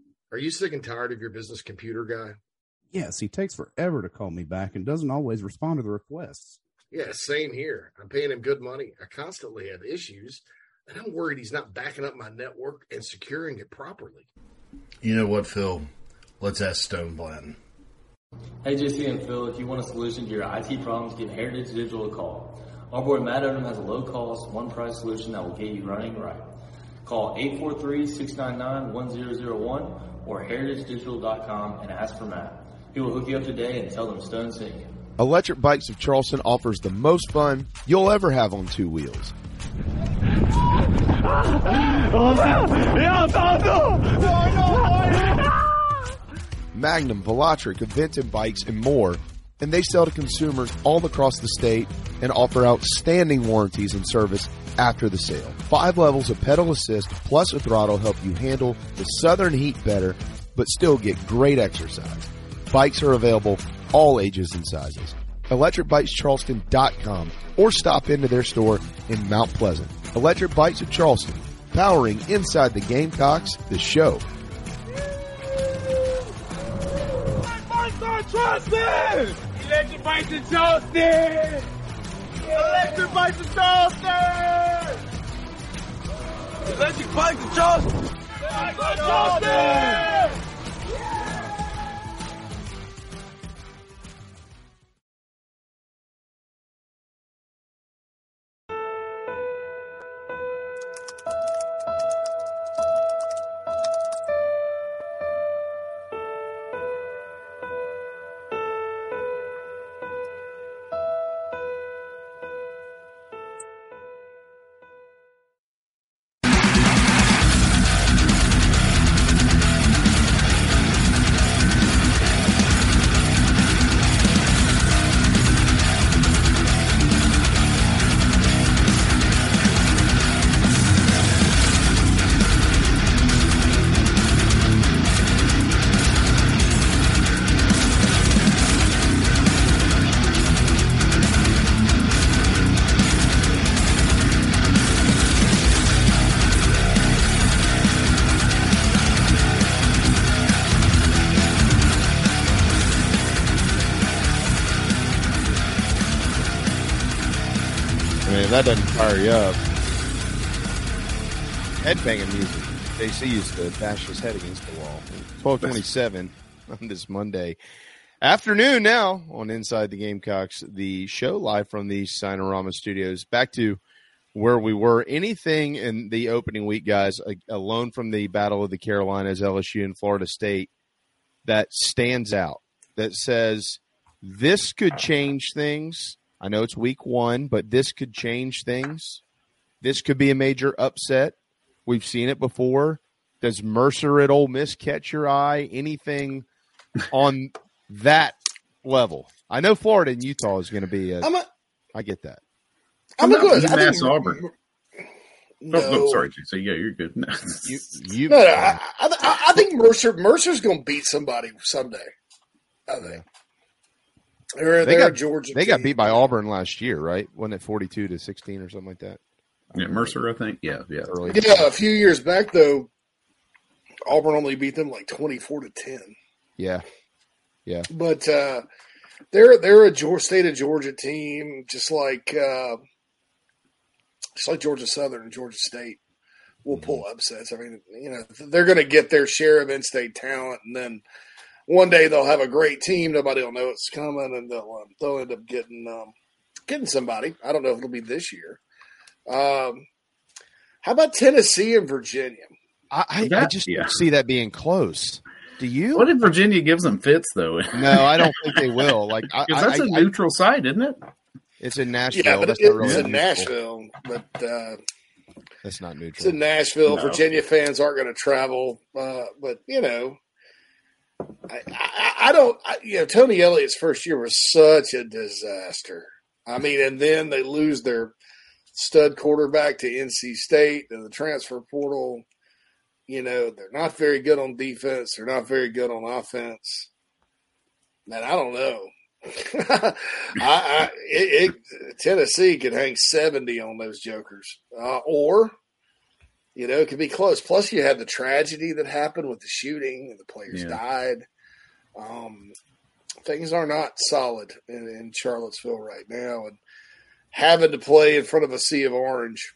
are you sick and tired of your business computer guy? Yes, he takes forever to call me back and doesn't always respond to the requests. Yeah, same here. I'm paying him good money. I constantly have issues, and I'm worried he's not backing up my network and securing it properly. You know what, Phil? Let's ask Stone Blanton. Hey, JC and Phil, if you want a solution to your IT problems, give Heritage Digital a call. Our boy Matt Odom has a low cost, one price solution that will get you running right. Call 843-699-1001 or heritagedigital.com and ask for Matt. He will hook you up today and tell them Stone sent you. Electric Bikes of Charleston offers the most fun you'll ever have on two wheels. Magnum, Velotric, Aventon bikes, and more. And they sell to consumers all across the state and offer outstanding warranties and service after the sale. Five levels of pedal assist plus a throttle help you handle the southern heat better, but still get great exercise. Bikes are available all ages and sizes. ElectricBikesCharleston.com or stop into their store in Mount Pleasant. Electric Bikes of Charleston, powering inside the Gamecocks, the show. Electric Bikes in Charleston! Electric Bikes in Charleston! Electric Bikes in Charleston! Charleston! that doesn't fire you up. Headbanging music. JC used to bash his head against the wall. 1227 on this Monday afternoon now on Inside the Gamecocks, the show live from the Signarama studios. Back to where we were. Anything in the opening week, guys, alone from the Battle of the Carolinas, LSU and Florida State, that stands out, that says this could change things. I know it's week one, but this could change things. This could be a major upset. We've seen it before. Does Mercer at Ole Miss catch your eye? Anything on that level? I know Florida and Utah is going to be. A, I'm a, I get that. I'm a good. UMass Auburn. No. Oh, no, sorry, So yeah, you're good. you, you, no, no I, I, I, think Mercer Mercer's going to beat somebody someday. I think. They're, they they're got Georgia. They team. got beat by Auburn last year, right? Wasn't it forty-two to sixteen or something like that? Yeah, Mercer, I think. Yeah, yeah. Early yeah, a few years back though, Auburn only beat them like twenty-four to ten. Yeah, yeah. But uh, they're they're a Georgia, state of Georgia team, just like uh, just like Georgia Southern and Georgia State will pull upsets. I mean, you know, they're going to get their share of in-state talent, and then one day they'll have a great team. Nobody will know it's coming, and they'll um, they'll end up getting um, getting somebody. I don't know if it'll be this year. Um, how about Tennessee and Virginia? I, I, That- I just yeah. see that being close. Do you? What if Virginia gives them fits though? No, I don't think they will. Like, I, Because I, that's a I- neutral site, isn't it? it's in Nashville. Yeah, but That's it, not really it's in. Nashville, but uh, That's not neutral. it's in Nashville. No. Virginia fans aren't going to travel, uh, but you know, I, I, I don't. I, you know, Tony Elliott's first year was such a disaster. I mean, and then they lose their stud quarterback to NC State and the transfer portal. You know, they're not very good on defense. They're not very good on offense. Man, I don't know. I, I it, it, Tennessee could hang seventy on those jokers, uh, or you know, it could be close. Plus, you had the tragedy that happened with the shooting and the players Yeah. died. Um, things are not solid in, in Charlottesville right now, and having to play in front of a sea of orange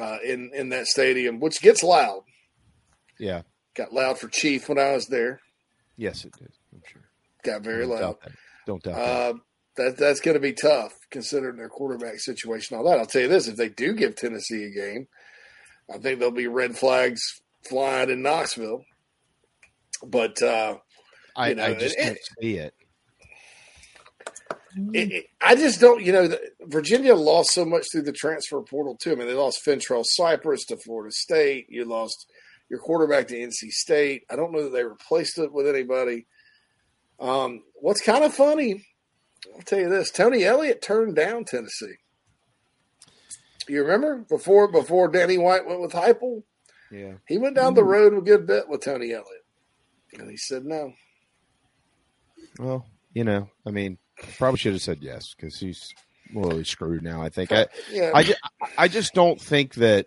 uh, in in that stadium, which gets loud. Yeah. Got loud for Chief when I was there. Yes, it did. I'm sure. Got very Don't loud. doubt. Don't doubt that. Uh, that that's going to be tough considering their quarterback situation. All that I'll tell you this: if they do give Tennessee a game, I think there'll be red flags flying in Knoxville. But uh, I, know, I just it- don't see it. it, it, I just don't. You know, the, Virginia lost so much through the transfer portal too. I mean, they lost Fentrell Cypress to Florida State. You lost your quarterback to NC State. I don't know that they replaced it with anybody. Um, what's kind of funny, I'll tell you this: Tony Elliott turned down Tennessee. You remember before before Danny White went with Heupel? Yeah. He went down the road a good bit with Tony Elliott, and he said no. Well, you know, I mean, probably should have said yes because he's really screwed now. I think. I, Yeah. I, I just don't think that.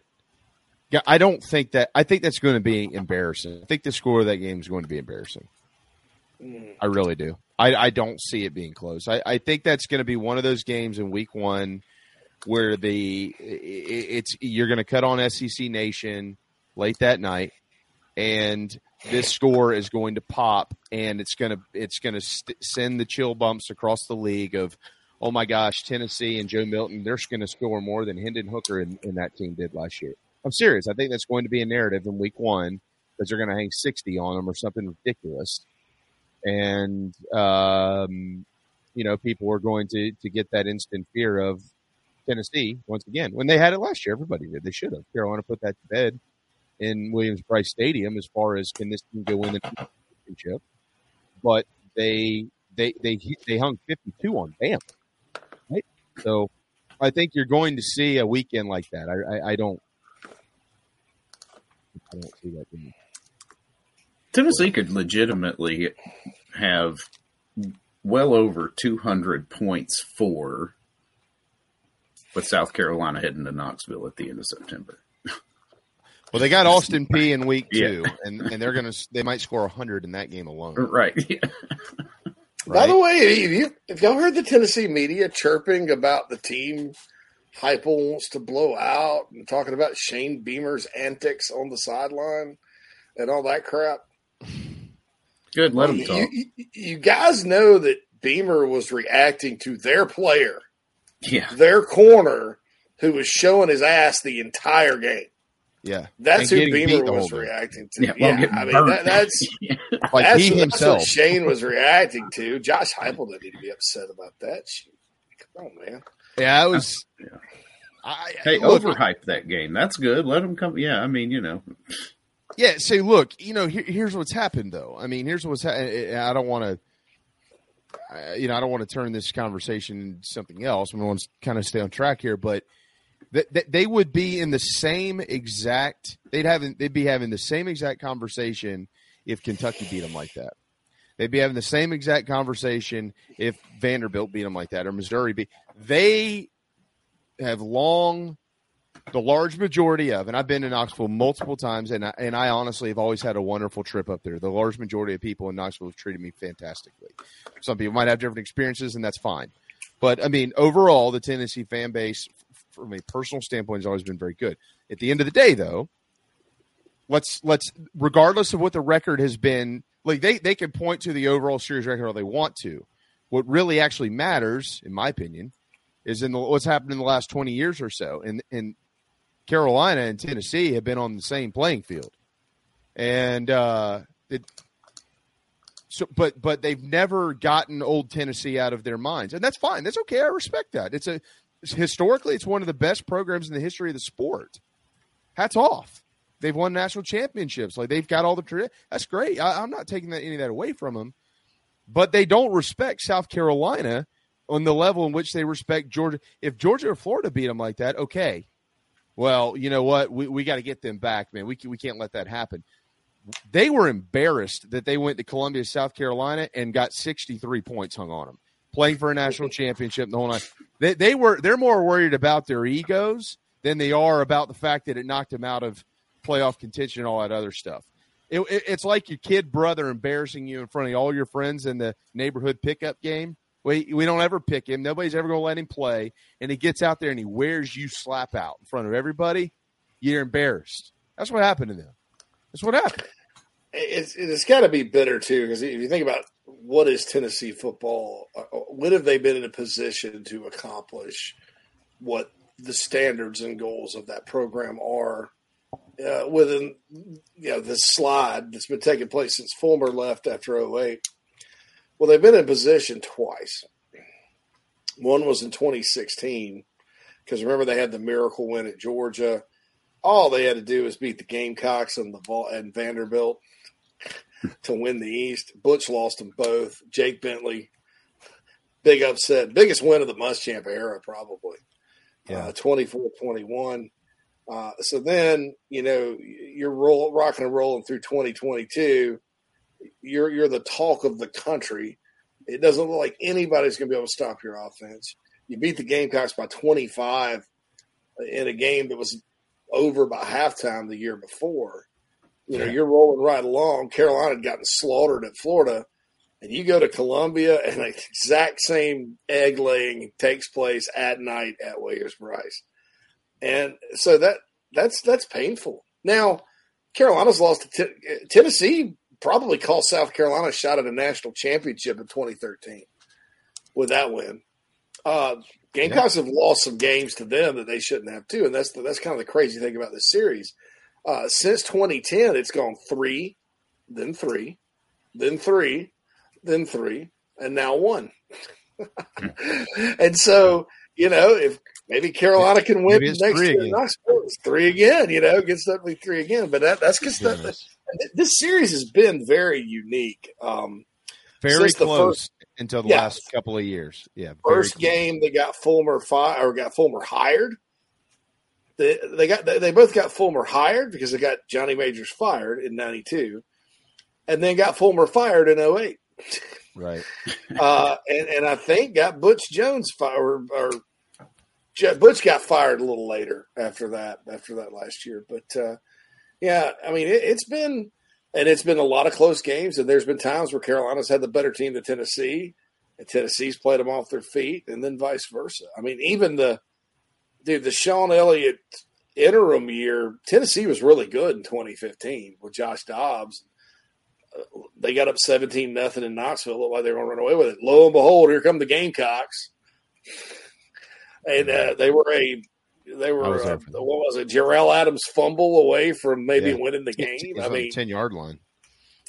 Yeah, I don't think that. I think that's going to be embarrassing. I think the score of that game is going to be embarrassing. Mm. I really do. I, I don't see it being close. I, I think that's going to be one of those games in week one where the it's you're going to cut on SEC Nation late that night, and this score is going to pop, and it's going to it's going to st- send the chill bumps across the league of. Oh my gosh, Tennessee and Joe Milton, they're going to score more than Hendon Hooker and, and that team did last year. I'm serious. I think that's going to be a narrative in week one because they're going to hang 60 on them or something ridiculous and um, you know people are going to to get that instant fear of Tennessee once again when they had it last year. Everybody did. They should have. Carolina put that to bed in Williams Brice Stadium as far as can this team go win the championship, but they they they they hung fifty two on Bam, right? So I think you're going to see a weekend like that. I I, I don't. I don't see that Tennessee could legitimately have well over 200 points for with South Carolina heading to Knoxville at the end of September. Well, they got Austin Peay in week Yeah. two, and, and they're gonna they might score hundred in that game alone. Right. By the way, if, you, if y'all heard the Tennessee media chirping about the team Heupel wants to blow out and talking about Shane Beamer's antics on the sideline and all that crap. Good, let him you, talk. You, you guys know that Beamer was reacting to their player, Yeah. their corner, who was showing his ass the entire game. Yeah, That's And who Beamer was game. reacting to. Yeah, Yeah, well, I mean that, that's Like that's, he that's himself. what Shane was reacting to. Josh Heupel didn't need to be upset about that. Come on, man. Yeah, I was. Yeah. I, Hey, look, overhype that game. That's good. Let him come. Yeah, I mean, you know, Yeah, say, look, you know, here, here's what's happened, though. I mean, here's what's happened. I don't want to, you know, I don't want to turn this conversation into something else. I want to kind of stay on track here, but th- th- they would be in the same exact. They'd have they'd be having the same exact conversation if Kentucky beat them like that. They'd be having the same exact conversation if Vanderbilt beat them like that or Missouri beat. They have long the large majority of, and I've been to Knoxville multiple times, and I, and I honestly have always had a wonderful trip up there. The large majority of people in Knoxville have treated me fantastically. Some people might have different experiences, and that's fine. But I mean, overall, the Tennessee fan base, from a personal standpoint, has always been very good. At the end of the day, though, let's let's regardless of what the record has been, like they they can point to the overall series record all they want to. What really actually matters, in my opinion, is in the, what's happened in the last twenty years or so. And and Carolina and Tennessee have been on the same playing field, and uh, it, so but but they've never gotten old Tennessee out of their minds, and that's fine. That's okay. I respect that. It's a historically it's one of the best programs in the history of the sport. Hats off. They've won national championships. Like they've got all the tradi- that's great. I, I'm not taking that, any of that away from them, but they don't respect South Carolina on the level in which they respect Georgia. If Georgia or Florida beat them like that, okay. Well, you know what? We, we got to get them back, man. We, can, we can't let that happen. They were embarrassed that they went to Columbia, South Carolina, and got 63 points hung on them, playing for a national championship. The whole night, they, they were they're more worried about their egos than they are about the fact that it knocked them out of playoff contention and all that other stuff. It, it, it's like your kid brother embarrassing you in front of all your friends in the neighborhood pickup game. We, we don't ever pick him. Nobody's ever going to let him play. And he gets out there and he wears you slap out in front of everybody. You're embarrassed. That's what happened to them. That's what happened. It's it's got to be bitter too because if you think about what is Tennessee football, uh, when have they been in a position to accomplish what the standards and goals of that program are? Uh, within you know the slide that's been taking place since Fulmer left after 08. Well, they've been in position twice. One was in 2016 because remember they had the miracle win at Georgia. All they had to do was beat the Gamecocks and the and Vanderbilt to win the East. Butch lost them both. Jake Bentley, big upset, biggest win of the Muschamp era probably. Uh, 24-21. Uh, so then, you know, you're roll, rocking and rolling through 2022. You're you're the talk of the country. It doesn't look like anybody's going to be able to stop your offense. You beat the Gamecocks by 25 in a game that was over by halftime the year before. You know, you're rolling right along. Carolina had gotten slaughtered at Florida, and you go to Columbia, and the exact same egg laying takes place at night at Williams Brice, and so that that's that's painful. Now, Carolina's lost to T- Tennessee. Probably cost South Carolina a shot at a national championship in 2013 with that win. Uh, Gamecocks have lost some games to them that they shouldn't have too, and that's the, that's kind of the crazy thing about this series. Uh, since 2010, it's gone three, then three, then three, then three, and now one. and so, you know, if maybe Carolina can win next three year, again. Knoxville, it's three again. You know, gets to three again. But that, that's because this series has been very unique. Um, Very close first- until the Yeah. last couple of years. Yeah. first close. game they got Fulmer fired or got Fulmer hired. They they got they, they both got Fulmer hired because they got Johnny Majors fired in '92, and then got Fulmer fired in 08. Right. uh, and and I think got Butch Jones fired or, or Butch got fired a little later after that after that last year. But uh, yeah, I mean it, it's been and it's been a lot of close games, and there's been times where Carolina's had the better team than Tennessee, and Tennessee's played them off their feet, and then vice versa. I mean, even the dude, the Shawn Elliott interim year, Tennessee was really good in 2015 with Josh Dobbs. Uh, they got up 17 nothing in Knoxville. Looked like they were going to run away with it. Lo and behold, here come the Gamecocks, and uh, they were a they were uh, what was it? Jerell Adams fumble away from maybe Yeah. winning the game. I mean, ten yard line.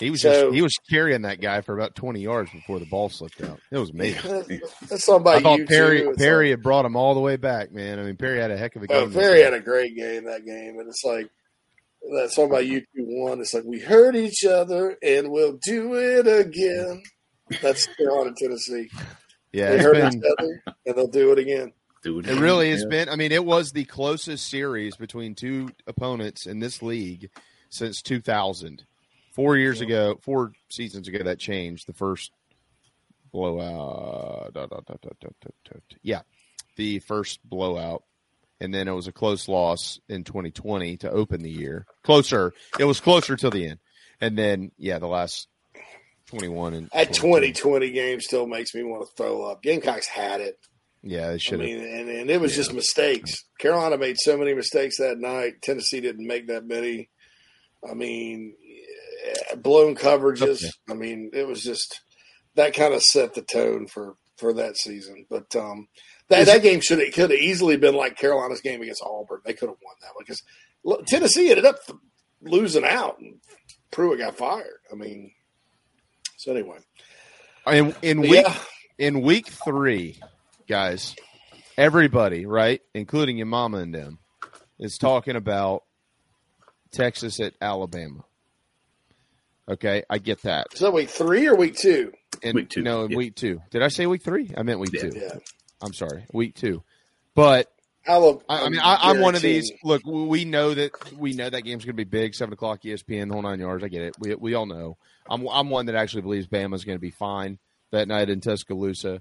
He was So- just he was carrying that guy for about twenty yards before the ball slipped out. It was amazing. that's something about I thought you Perry too. It's Perry had brought him all the way back, man. I mean, Perry had a heck of a Oh, game. Perry had a great game that game, and it's like that song by U two one. It's like we hurt each other and we'll do it again. That's Carolina, Tennessee. Yeah, they hurt been- each other and they'll do it again. Do It really has been. I mean, it was the closest series between two opponents in this league since 2000. Four years ago, four seasons ago, that changed. The first blowout. da, da, da, da, da, da, da. Yeah, the first blowout. And then it was a close loss in 2020 to open the year. Closer. It was closer till the end. And then, yeah, the last 21 and That 2020 game still makes me want to throw up. Gamecocks had it. Yeah, they should have. mean, and, and it was just mistakes. Carolina made so many mistakes that night. Tennessee didn't make that many. I mean, eh, blown coverages. I mean, it was just that kind of set the tone for for that season. But um, that it- game should have could have easily been like Carolina's game against Auburn. They could have won that one because Tennessee ended up losing out, and Pruitt got fired. I mean, so anyway, in in week yeah. in week three, guys, everybody, right, including your mama and them, is talking about Texas at Alabama. Okay, I get that. is that week three or week two? And, Week two, No, in yeah. week two. Did I say week three? I meant week Yeah. two. Yeah. I'm sorry, week two. But Alabama, I, I mean, I, I'm one of these. Look, we know that we know that game's going to be big, seven o'clock ESPN, the whole nine yards. I get it. We we all know. I'm I'm one that actually believes Bama's going to be fine that night in Tuscaloosa.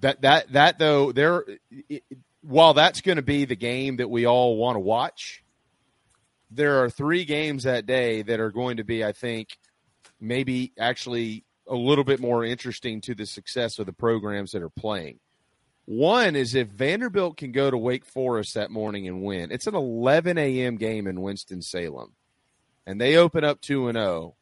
That that that though, there, it, while that's going to be the game that we all want to watch, there are three games that day that are going to be, I think, maybe actually a little bit more interesting to the success of the programs that are playing. One is if Vanderbilt can go to Wake Forest that morning and win. It's an 11 a.m. game in Winston Salem, and they open up two and zero.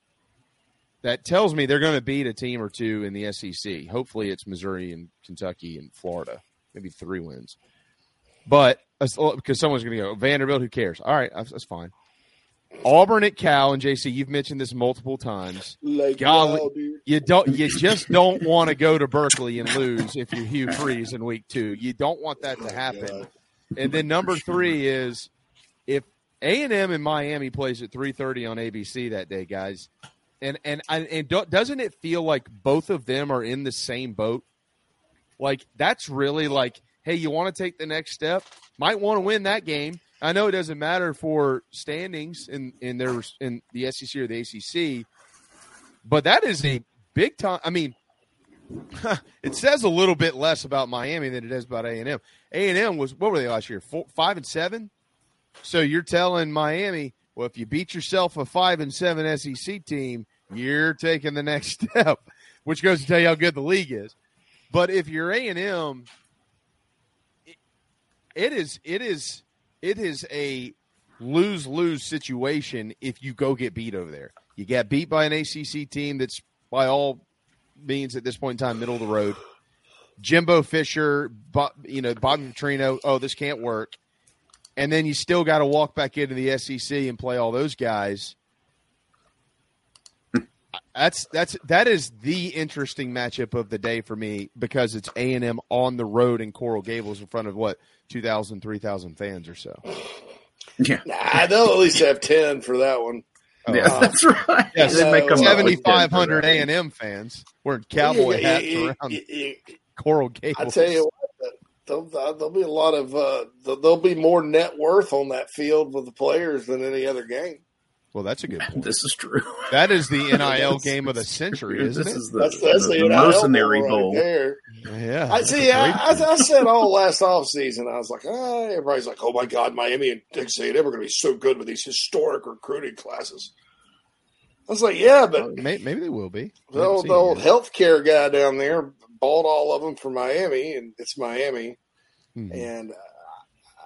That tells me they're going to beat a team or two in the SEC. Hopefully, it's Missouri and Kentucky and Florida, maybe three wins. But because oh, someone's going to go Vanderbilt, who cares? All right, that's, that's fine. Auburn at Cal and JC, you've mentioned this multiple times. Like, Golly, wow, you don't you just don't want to go to Berkeley and lose if you're Hugh Freeze in week two. You don't want that to happen. And then number three is if A and M in Miami plays at three thirty on ABC that day, guys. And and and, and do, doesn't it feel like both of them are in the same boat? Like that's really like, hey, you want to take the next step? Might want to win that game. I know it doesn't matter for standings in in their in the SEC or the ACC, but that is a big time. I mean, it says a little bit less about Miami than it does about A and M. A and M was what were they last year? Four, five and seven. So you're telling Miami, well, if you beat yourself a five and seven SEC team, you're taking the next step, which goes to tell you how good the league is. But if you're A and M, it is it is it is a lose lose situation if you go get beat over there. You get beat by an ACC team that's by all means at this point in time middle of the road. Jimbo Fisher, you know Bobby Petrino. Oh, this can't work. And then you still got to walk back into the SEC and play all those guys. That's that's that is the interesting matchup of the day for me because it's A and M on the road in Coral Gables in front of what 2,000, 3,000 fans or so. Yeah, Nah, they'll at least have ten for that one. Yeah, that's right. Yes, They make 'em up with 10 seventy for five hundred that. A and M fans wearing cowboy hats yeah, yeah, around yeah, yeah. Coral Gables. I tell you what, there'll, there'll be a lot of uh, there'll be more net worth on that field with the players than any other game. Well, that's a good point. This is true. That is the NIL game of the century, isn't this it? is the, That's that's the, the NIL mercenary bowl bowl. right there. Yeah, I see. a I, great I, I said all last off season. I was like, ah, everybody's like, oh my god, Miami and Texas A&M are going to be so good with these historic recruiting classes. I was like, yeah, but May- Maybe they will be. the old, the old healthcare guy down there bought all of them for Miami, and it's Miami. Mhm. And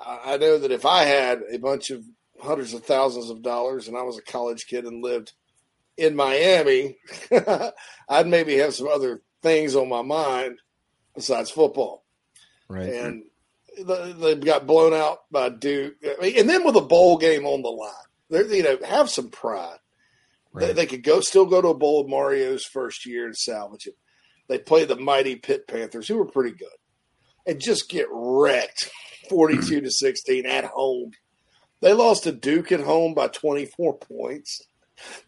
uh, I know that if I had a bunch of hundreds of thousands of dollars and I was a college kid and lived in Miami, I'd maybe have some other things on my mind besides football. Right. And they got blown out by Duke. And then with a bowl game on the line, they're, you know, have some pride. Right. They, they, could go still go to a bowl of Mario's first year and salvage it. They play the mighty Pitt Panthers, who were pretty good, and just get wrecked, forty-two to sixteen at home. They lost to Duke at home by twenty-four points.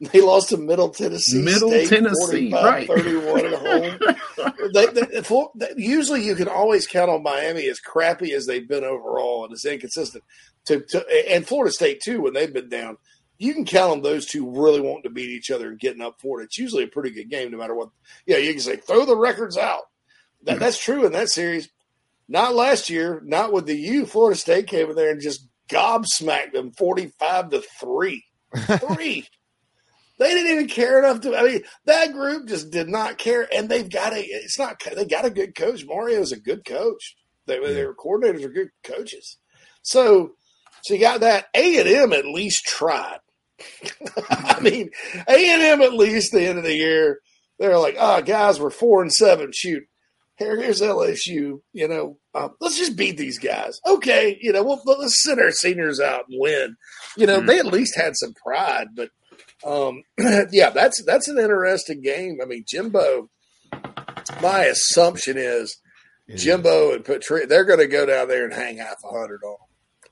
They lost to Middle Tennessee. Middle State, Tennessee, right? Thirty-one at home. they, they, usually, you can always count on Miami as crappy as they've been overall and as inconsistent. To, to and Florida State too when they've been down you can count on those two really wanting to beat each other and getting up for it. It's usually a pretty good game, no matter what. Yeah, you can say throw the records out. That, hmm. that's true in that series. Not last year, not with the U. Florida State came in there and just gobsmacked them forty-five to three. Three. they didn't even care enough to. I mean, that group just did not care, and they've got a. It's not. They got a good coach. Mario's a good coach. They, yeah. Their coordinators are good coaches. So, so you got that. A and M at least tried. I mean, A and M at least the end of the year, they're like, oh, guys, we're four and seven. Shoot, here, here's LSU. You know, um, let's just beat these guys. Okay, you know, we'll, let's send our seniors out and win. You know, mm-hmm. they at least had some pride, but um, yeah, that's that's an interesting game. I mean, Jimbo. My assumption is Jimbo and Patrick, they're going to go down there and hang half a hundred on.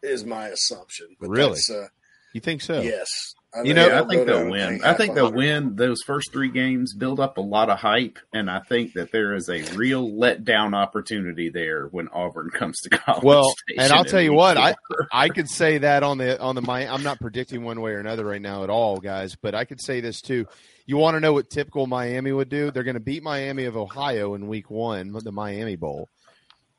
Is my assumption. But really? Uh, you think so? Yes. I you know, I think they'll win. I think they'll win those first three games, build up a lot of hype, and I think that there is a real letdown opportunity there when Auburn comes to college. Well, and I'll tell you what, I I could say that on the on the my I'm not predicting one way or another right now at all, guys, but I could say this too. You want to know what typical Miami would do? They're going to beat Miami of Ohio in Week One, the Miami Bowl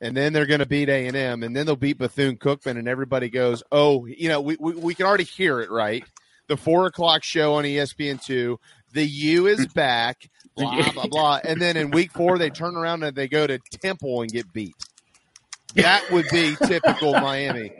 and then they're going to beat A and M, and then they'll beat Bethune Cookman, and everybody goes, "Oh, you know, we, we we can already hear it, right?" The four o'clock show on ESPN two. The U is back, blah blah blah, and then in week four they turn around and they go to Temple and get beat. That would be typical Miami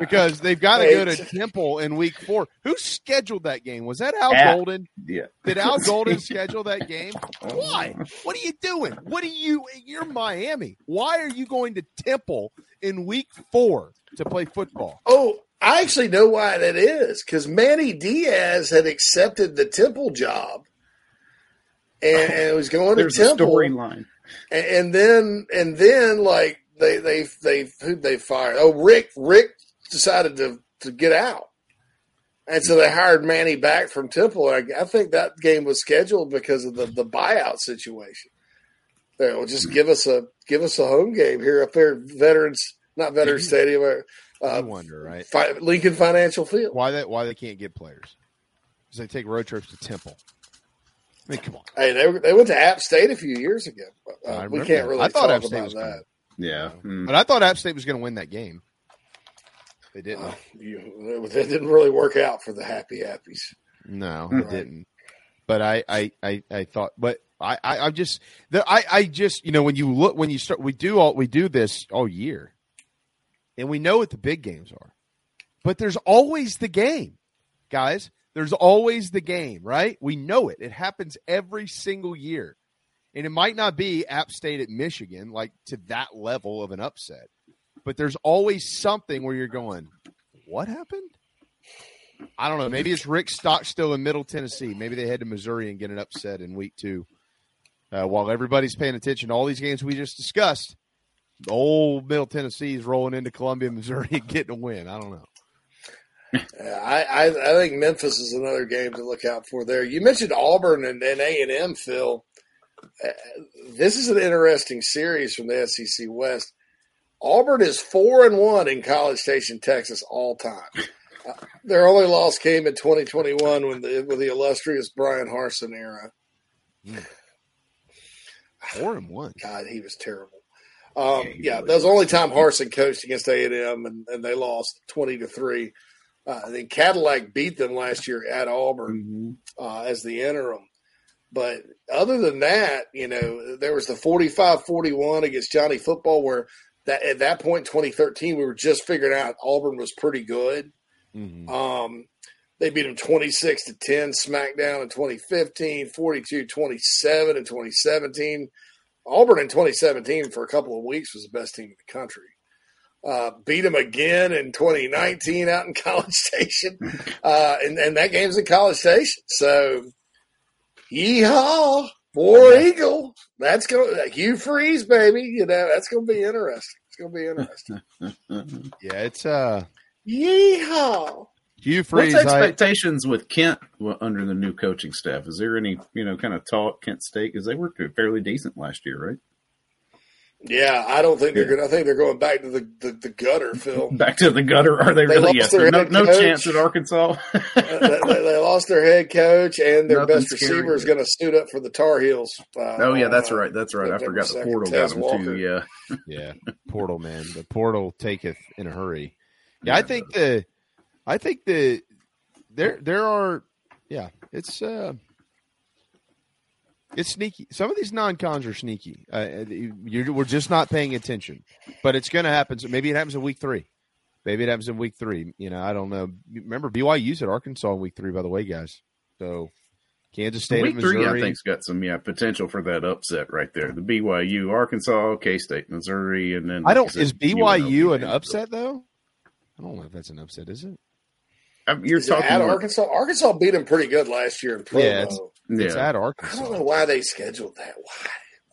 because they've got to go to Temple in week four. Who scheduled that game? Was that Al At, Golden? Yeah. Did Al Golden schedule that game? Why? What are you doing? What are you? You're Miami. Why are you going to Temple in week four to play football? Oh, I actually know why that is because Manny Diaz had accepted the Temple job and, and was going to Temple. storyline, and, and, then and then like they they they who they fired? Oh, Rick Rick decided to to get out, and so they hired Manny back from Temple. I, I think that game was scheduled because of the the buyout situation. They will just give us a give us a home game here up there, Veterans not Veterans mm-hmm. Stadium. Uh, I uh, wonder, right? Fi- Lincoln Financial Field. Why that? Why they can't get players? Because they take road trips to Temple. I mean, come on. Hey, they, they went to App State a few years ago. Uh, we can't really I thought talk App State about that. Yeah, mm. but I thought App State was going to win that game. They didn't. Uh, you, it didn't really work out for the Happy Appies. No, it didn't. But I, I, I, I thought, but I, I, I just, the, I, I just, you know, when you look, when you start, we do all, we do this all year and we know what the big games are. But there's always the game, guys. There's always the game, right? We know it. It happens every single year. And it might not be App State at Michigan, like to that level of an upset, but there's always something where you're going, what happened? I don't know. Maybe it's Rick Stockstill in Middle Tennessee. Maybe they head to Missouri and get an upset in week two. Uh, while everybody's paying attention to all these games we just discussed, old Middle Tennessee is rolling into Columbia, Missouri, and getting a win. I don't know. I, I, I think Memphis is another game to look out for there. You mentioned Auburn and A and M, Phil. Uh, this is an interesting series from the SEC West. Auburn is four and one in College Station, Texas, all time. Uh, their only loss came in 2021 when the with the illustrious Bryan Harsin era. Mm. Four and one. God, he was terrible. Um, yeah, that was the only time Harsin coached against A and M, and they lost twenty to three. Uh, then Cadillac beat them last year at Auburn mm-hmm. uh, as the interim. But other than that, you know, there was the 45-41 against Johnny Football where that at that point, 2013, we were just figuring out Auburn was pretty good. Mm-hmm. Um, they beat them 26 to 10 SmackDown in 2015, 42 27 in 2017. Auburn in 2017 for a couple of weeks was the best team in the country. Uh, beat them again in 2019 out in College Station. Uh, and, and that game's in College Station. So, yeehaw, War Eagle. That's going to Hugh Freeze, baby. You know, that's going to be interesting. It's going to be interesting. yeah, it's, uh, yeehaw. Hugh Freeze. What's expectations I, with Kent under the new coaching staff? Is there any, you know, kind of talk Kent State? Because they were fairly decent last year, right? Yeah, I don't think they're going. I think they're going back to the, the, the gutter, Phil. Back to the gutter? Are they, they really? Yes. No, no chance at Arkansas. they, they, lost their head coach and their Nothing best receiver is going to suit up for the Tar Heels. Uh, oh yeah, that's right. That's right. I forgot the portal got them too. Yeah, yeah, portal man. The portal taketh in a hurry. Yeah, I think the I think the there there are yeah, it's uh it's sneaky. Some of these non-cons are sneaky. Uh, we're just not paying attention, but it's going to happen. So maybe it happens in week three. Maybe it happens in week three. You know, I don't know. Remember, BYU's at Arkansas in week three, by the way, guys. So Kansas State, week three, I think's got some yeah potential for that upset right there. The BYU, Arkansas, K State, Missouri, and then I don't. Is BYU an upset though? I don't know if that's an upset. Is it? You're Is talking at Arkansas. Arkansas beat them pretty good last year in Provo. Yeah, it's, it's at Arkansas. I don't know why they scheduled that. Why?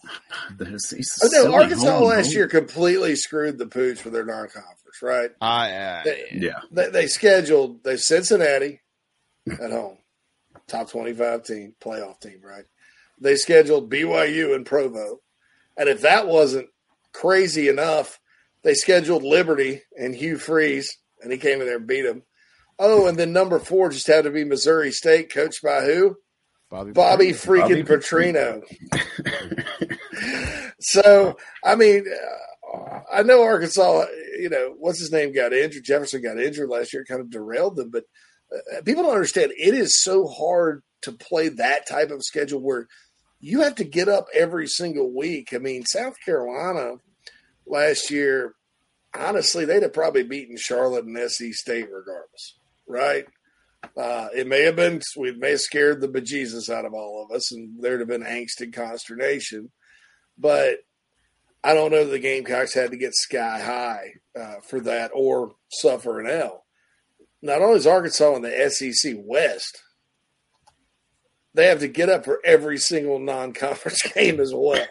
oh, no, Arkansas home, last home. year completely screwed the pooch for their non-conference, right? I uh, they, yeah. They, they scheduled they Cincinnati at home, top twenty-five team, playoff team, right? They scheduled BYU in Provo, and if that wasn't crazy enough, they scheduled Liberty and Hugh Freeze, and he came in there and beat them. Oh, and then number four just had to be Missouri State, coached by who? Bobby, Bobby freaking Bobby Petrino. so, I mean, uh, I know Arkansas, you know, what's his name got injured. Jefferson got injured last year, kind of derailed them. But uh, people don't understand it is so hard to play that type of schedule where you have to get up every single week. I mean, South Carolina last year, honestly, they'd have probably beaten Charlotte and SC State regardless right? Uh, it may have been we may have scared the bejesus out of all of us, and there'd have been angst and consternation. But I don't know the Gamecocks had to get sky high uh, for that or suffer an L. Not only is Arkansas in the SEC West, they have to get up for every single non-conference game as well.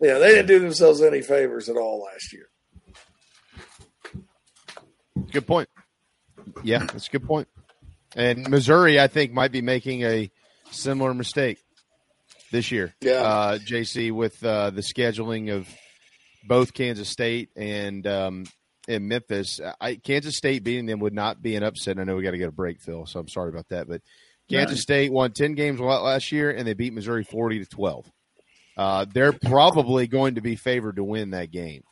Yeah, they didn't do themselves any favors at all last year. Good point. Yeah, that's a good point. And Missouri, I think, might be making a similar mistake this year. Yeah, uh, JC with uh, the scheduling of both Kansas State and um, and Memphis. I, Kansas State beating them would not be an upset. I know we got to get a break, Phil, so I'm sorry about that. But Kansas nice. State won ten games last year, and they beat Missouri forty to twelve. Uh, they're probably going to be favored to win that game.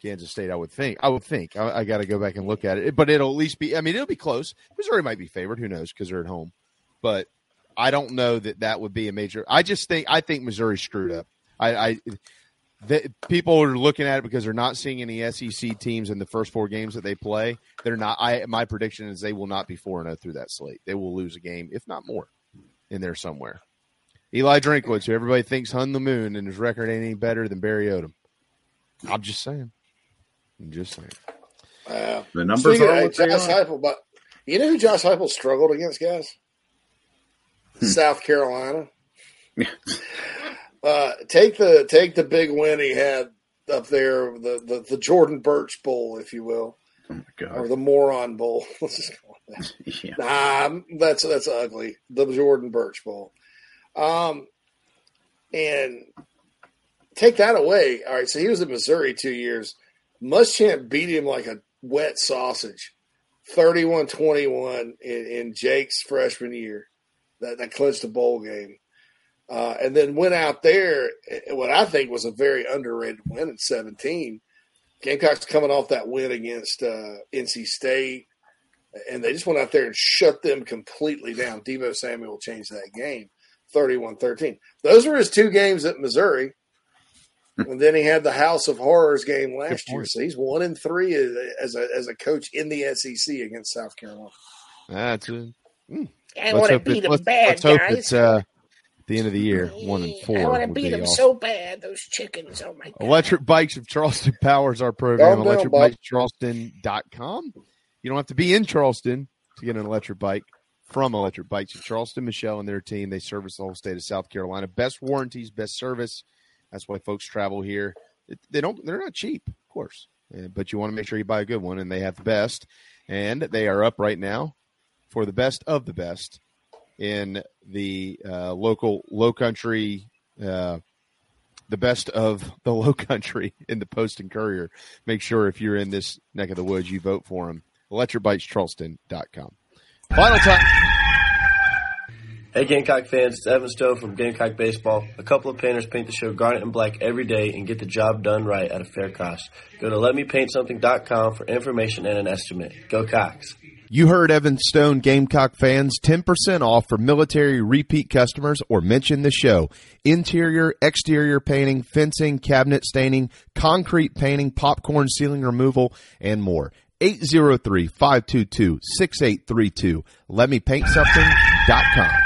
Kansas State. I would think. I would think. I, I got to go back and look at it, but it'll at least be. I mean, it'll be close. Missouri might be favored. Who knows? Because they're at home. But I don't know that that would be a major. I just think. I think Missouri screwed up. I. I the, people are looking at it because they're not seeing any SEC teams in the first four games that they play. They're not. I my prediction is they will not be four and zero oh through that slate. They will lose a game, if not more, in there somewhere. Eli Drinkwitz, who everybody thinks hung the moon, and his record ain't any better than Barry Odom. I'm just saying. I'm just saying. Uh, the numbers are of, Josh Heupel, but you know who Josh Heupel struggled against, guys? Hmm. South Carolina. uh, take the take the big win he had up there, the the, the Jordan Burch Bowl, if you will, oh or the Moron Bowl. Let's just call it that. yeah. Nah, that's that's ugly. The Jordan Burch Bowl. Um, and take that away. All right, so he was in Missouri two years. Muschamp beat him like a wet sausage, 31-21 in, in Jake's freshman year. That, that clinched the bowl game. Uh, and then went out there, eh, what I think was a very underrated win in 17. Gamecocks coming off that win against uh, NC State, and they just went out there and shut them completely down. Deebo Samuel changed that game 31 13. Those were his two games at Missouri. And then he had the House of Horrors game last year. So he's one in three as a as a coach in the SEC against South Carolina. That's a, mm. I want to beat them let's, bad, let's hope guys. it's uh, the end of the year, one and four. I want to beat them awesome. so bad. Those chickens. Oh my god. Electric Bikes of Charleston powers our program. Calm down, Bob. ElectricBikesCharleston.com. You don't have to be in Charleston to get an electric bike from Electric Bikes of Charleston. Michelle and their team, they service the whole state of South Carolina. Best warranties, best service. That's why folks travel here. They don't. They're not cheap, of course, Uh, but you want to make sure you buy a good one, and they have the best. And they are up right now for the best of the best in the uh, local low country uh, the best of the low country in the Post and Courier. Make sure if you're in this neck of the woods, you vote for them. ElectricBikesCharleston.com. Final time. Hey Gamecock fans, it's Evan Stone from Gamecock Baseball. A couple of painters paint the show garnet and black every day and get the job done right at a fair cost. Go to letmepaintsomething.com for information and an estimate. Go Cox. You heard Evan Stone, Gamecock fans, 10% off for military repeat customers or mention the show. Interior, exterior painting, fencing, cabinet staining, concrete painting, popcorn ceiling removal, and more. 803-522-6832. LetMePaintSomething.com.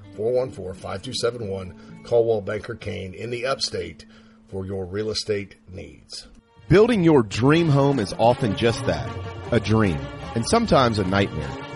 414 5271, Coldwell Banker Kane in the upstate for your real estate needs. Building your dream home is often just that, a dream, and sometimes a nightmare.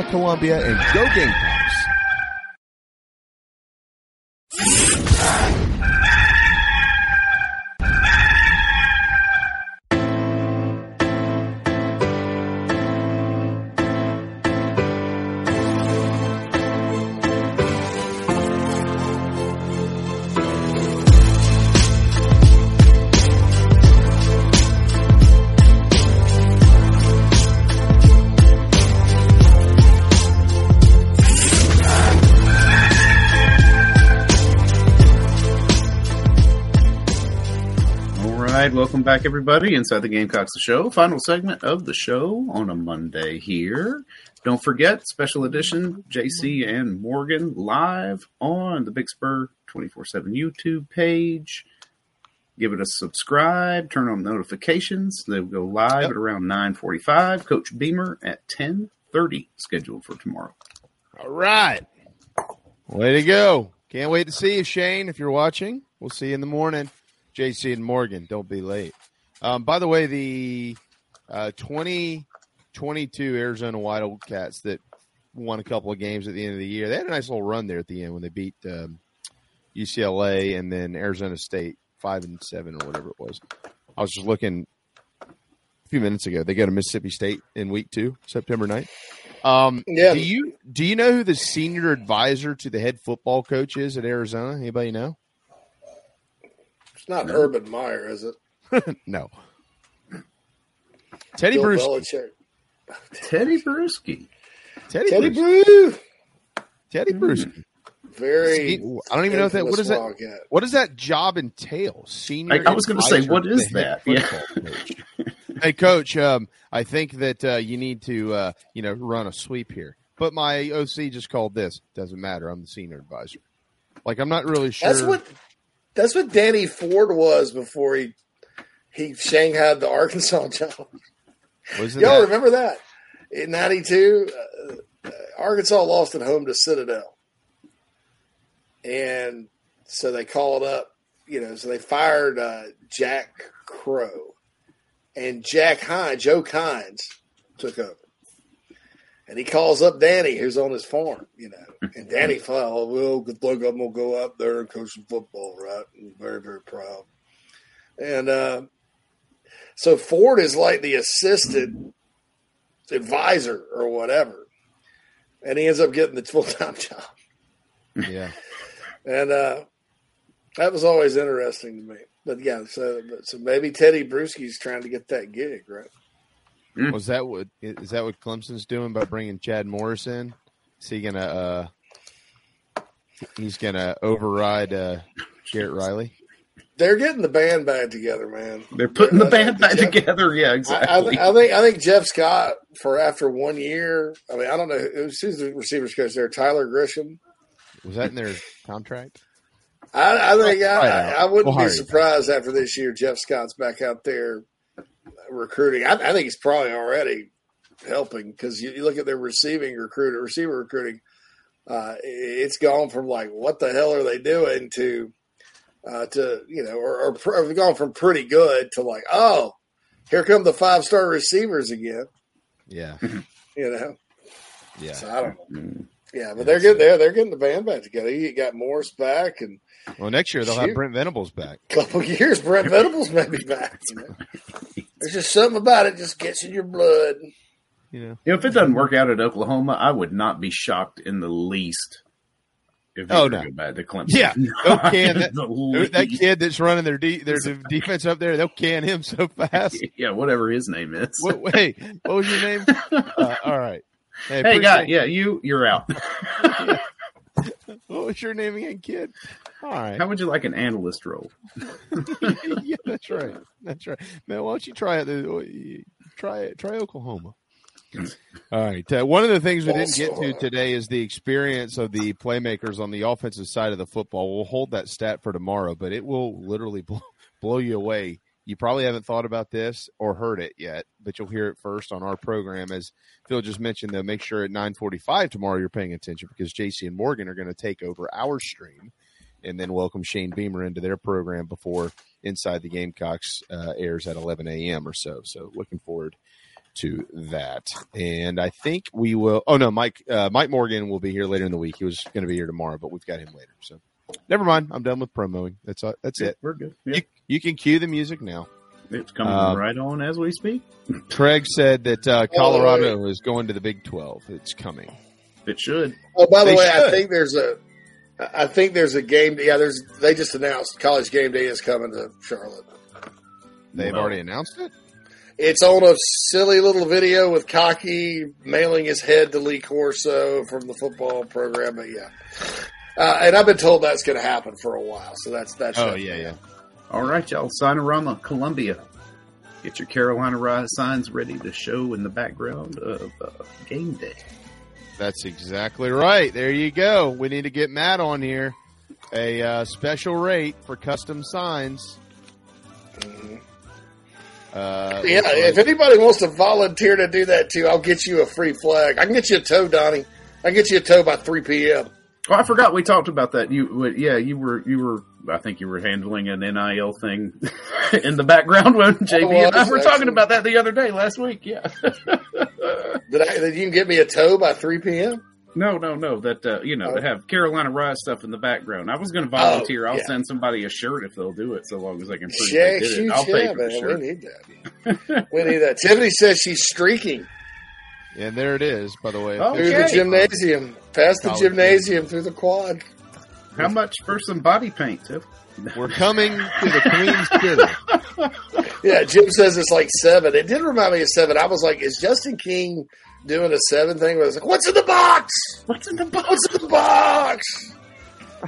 Columbia and go Gamecocks! Welcome back, everybody, inside the Gamecocks the show. Final segment of the show on a Monday here. Don't forget, special edition JC and Morgan live on the Big Spur 24 7 YouTube page. Give it a subscribe, turn on notifications. They'll go live at around 9.45. Coach Beamer at 10.30, scheduled for tomorrow. All right. Way to go. Can't wait to see you, Shane. If you're watching, we'll see you in the morning. JC and Morgan, don't be late. Um, by the way, the uh, 2022 Arizona Wildcats that won a couple of games at the end of the year, they had a nice little run there at the end when they beat um, UCLA and then Arizona State five and seven or whatever it was. I was just looking a few minutes ago. They go to Mississippi State in week two, September 9th. Um, Yeah. Do you do you know who the senior advisor to the head football coach is at Arizona? Anybody know? It's not Urban Meyer, is it? no. Teddy Bill Bruce. Teddy Bruschi. Teddy, Teddy Bruce. Brew. Teddy Bruce. Very. I don't even know if that. What is that? infamous What does that job entail? Senior. I- I was gonna say, advisor what to is the head that? Yeah. coach. hey, coach, um, I think that uh, you need to, uh, you know, run a sweep here. But my OC just called this. Doesn't matter. I'm the senior advisor. Like, I'm not really sure. That's what that's what Danny Ford was before he he shanghaied the Arkansas job. Y'all that- remember that in '92? Uh, Arkansas lost at home to Citadel, and so they called up. You know, so they fired uh, Jack Crowe, and Jack Hines, Joe Hines, took over. And he calls up Danny, who's on his farm, you know. And Danny oh, well, good luck. I'm going to go up there and coach some football, right? And very, very proud. And uh, so Ford is like the assistant advisor or whatever. And he ends up getting the full time job. Yeah. And uh, that was always interesting to me. But yeah, so but, so maybe Teddy Bruschi's trying to get that gig, right? Was that what is that what Clemson's doing by bringing Chad Morris in? Is he gonna? uh He's gonna override uh Garrett Riley. They're getting the band back together, man. They're putting the I band back Jeff- together. Yeah, I, I, exactly. I think I think Jeff Scott for after one year. I mean, I don't know who's who's the receivers coach there. Tyler Grisham. Was that in their contract? I, I think I, I. I wouldn't We'll be surprised after this year. Jeff Scott's back out there recruiting. I, I think he's probably already helping because you, you look at their receiving recruiter, receiver recruiting. Uh, it's gone from like what the hell are they doing to uh, to you know, or, or pr- have gone from pretty good to like oh, here come the five star receivers again. Yeah. You know, Yeah. so I don't know. Yeah, but they're getting there. They're getting the band back together. You got Morris back, and Well, next year they'll Shoot. have Brent Venables back. a couple years, Brent Venables may be back. You know? There's just something about it just gets in your blood. You know, You know, if it doesn't work out at Oklahoma, I would not be shocked in the least if they Oh, no. to go back to Clemson. Yeah, they'll can that, The that kid that's running their de- their defense up there. They'll can him so fast. yeah, whatever his name is. What, wait, what was your name? Uh, all right. hey, appreciate- guy, yeah, you, you're out. What was your name again, kid? All right. How would you like an analyst role? yeah, that's right. That's right. Man, why don't you try it? Try it. Try Oklahoma. All right. Uh, one of the things we didn't get to today is the experience of the playmakers on the offensive side of the football. We'll hold that stat for tomorrow, but it will literally blow, blow you away. You probably haven't thought about this or heard it yet, but you'll hear it first on our program. As Phil just mentioned, though, make sure at 9:45 tomorrow you're paying attention because JC and Morgan are going to take over our stream and then welcome Shane Beamer into their program before Inside the Gamecocks uh, airs at 11 a.m. or so. So looking forward to that. And I think we will. Oh no, Mike uh, Mike Morgan will be here later in the week. He was going to be here tomorrow, but we've got him later. So never mind. I'm done with promoing. That's uh, that's it. We're good. Yeah. You, you can cue the music now. It's coming Um, right on as we speak. Craig said that uh, Colorado is going to the Big 12. It's coming. It should. Oh, by the They way, I think there's a, I think there's a game. Yeah, there's. They just announced college game day is coming to Charlotte. They've Well. already announced it. It's on a silly little video with Cocky mailing his head to Lee Corso from the football program. But yeah, uh, and I've been told that's going to happen for a while. So that's that's. Oh yeah, yeah. All right, y'all. Signarama, Columbia. Get your Carolina Rise signs ready to show in the background of uh, game day. That's exactly right. There you go. We need to get Matt on here. A uh, special rate for custom signs. Uh, Yeah, if anybody wants to volunteer to do that too, I'll get you a free flag. I can get you a tow, Donnie. I can get you a tow by three p.m. Oh, I forgot we talked about that. You, well, yeah, you were, you were. I think you were handling an NIL thing in the background when JB and I was, were talking about that the other day, last week. Yeah. Did I? Did you can get me a tow by three p.m.? No, no, no. That uh, you know, Oh. to have Carolina Rise stuff in the background. I was going to volunteer. Oh, I'll yeah. send somebody a shirt if they'll do it, so long as I can prove Yeah, they did shoot, it. I'll yeah, pay for the man. shirt. We need that. we need that. Tiffany says she's streaking and there it is. By the way, Oh, through the gymnasium, past the College gymnasium, through the quad. How much for some body paint, Tiff? we're coming to the Queen's City. Yeah, Jim says it's like seven. It did remind me of seven. I was like, is Justin King doing a seven thing? Where I was like, what's in the box? What's in the box? What's in the box?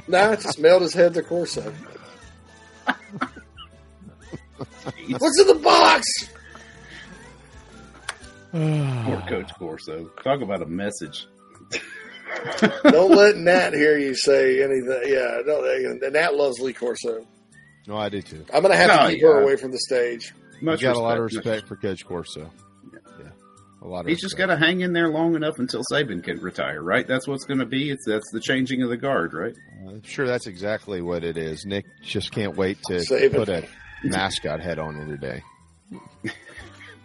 nah, it just mailed his head to Corso. What's in the box? Poor Coach Corso. Talk about a message. Don't let Nat hear you say anything. Yeah, don't, and Nat loves Lee Corso. No, I do too. I'm going to have No, to keep yeah. her away from the stage. Much you got a lot of respect. respect for Coach Corso. Yeah, a lot of. He's just got to hang in there long enough until Saban can retire, right? That's what's going to be. It's that's the changing of the guard, right? I'm sure that's exactly what it is. Nick just can't wait to Save it. put a mascot head on every day.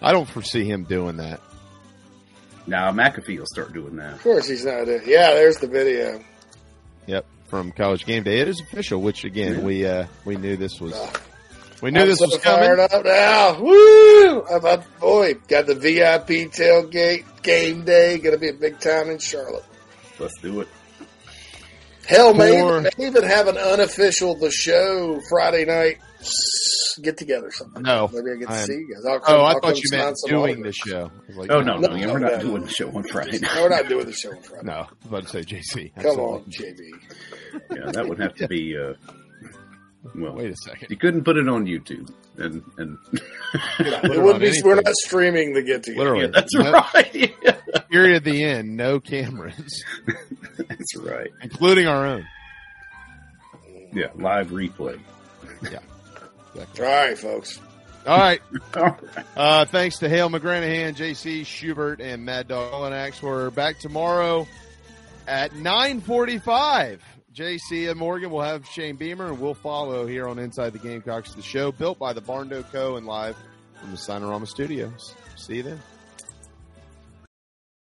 I don't foresee him doing that. Now McAfee will start doing that. Of course, he's not. doing- Yeah, there's the video. Yep, from College Game Day, it is official. Which again, Yeah. we uh we knew this was we knew I'm this so was coming. fired up now. Woo! I'm about, boy, got the VIP tailgate game day. Going to be a big time in Charlotte. Let's do it. Hell, may even, may even have an unofficial the show Friday night get together something. No, maybe I get to I'm- see you guys. I'll come, oh, I I'll thought you meant doing the show. Like, Oh no, no, No, yeah, we're not no. doing the show on Friday night. No, we're not doing the show on Friday. No, I was about to say JC. Come Absolutely. on, JB. Yeah, that would have to be. Uh, well, Wait a second. You couldn't put it on YouTube, and and Put It it wouldn't be. anything. We're not streaming the get together. Literally, Yeah, that's No- right. Period. At the end, no cameras, that's right. including our own. Yeah, live replay. All right, folks. All right. Uh, thanks to Hale McGranahan, JC Shurburtt, and Mad Dog Olenax. We're back tomorrow at 945. JC and Morgan will have Shane Beamer, and we'll follow here on Inside the Gamecocks, the show built by the Barndo Co. and live from the Signarama Studios. See you then.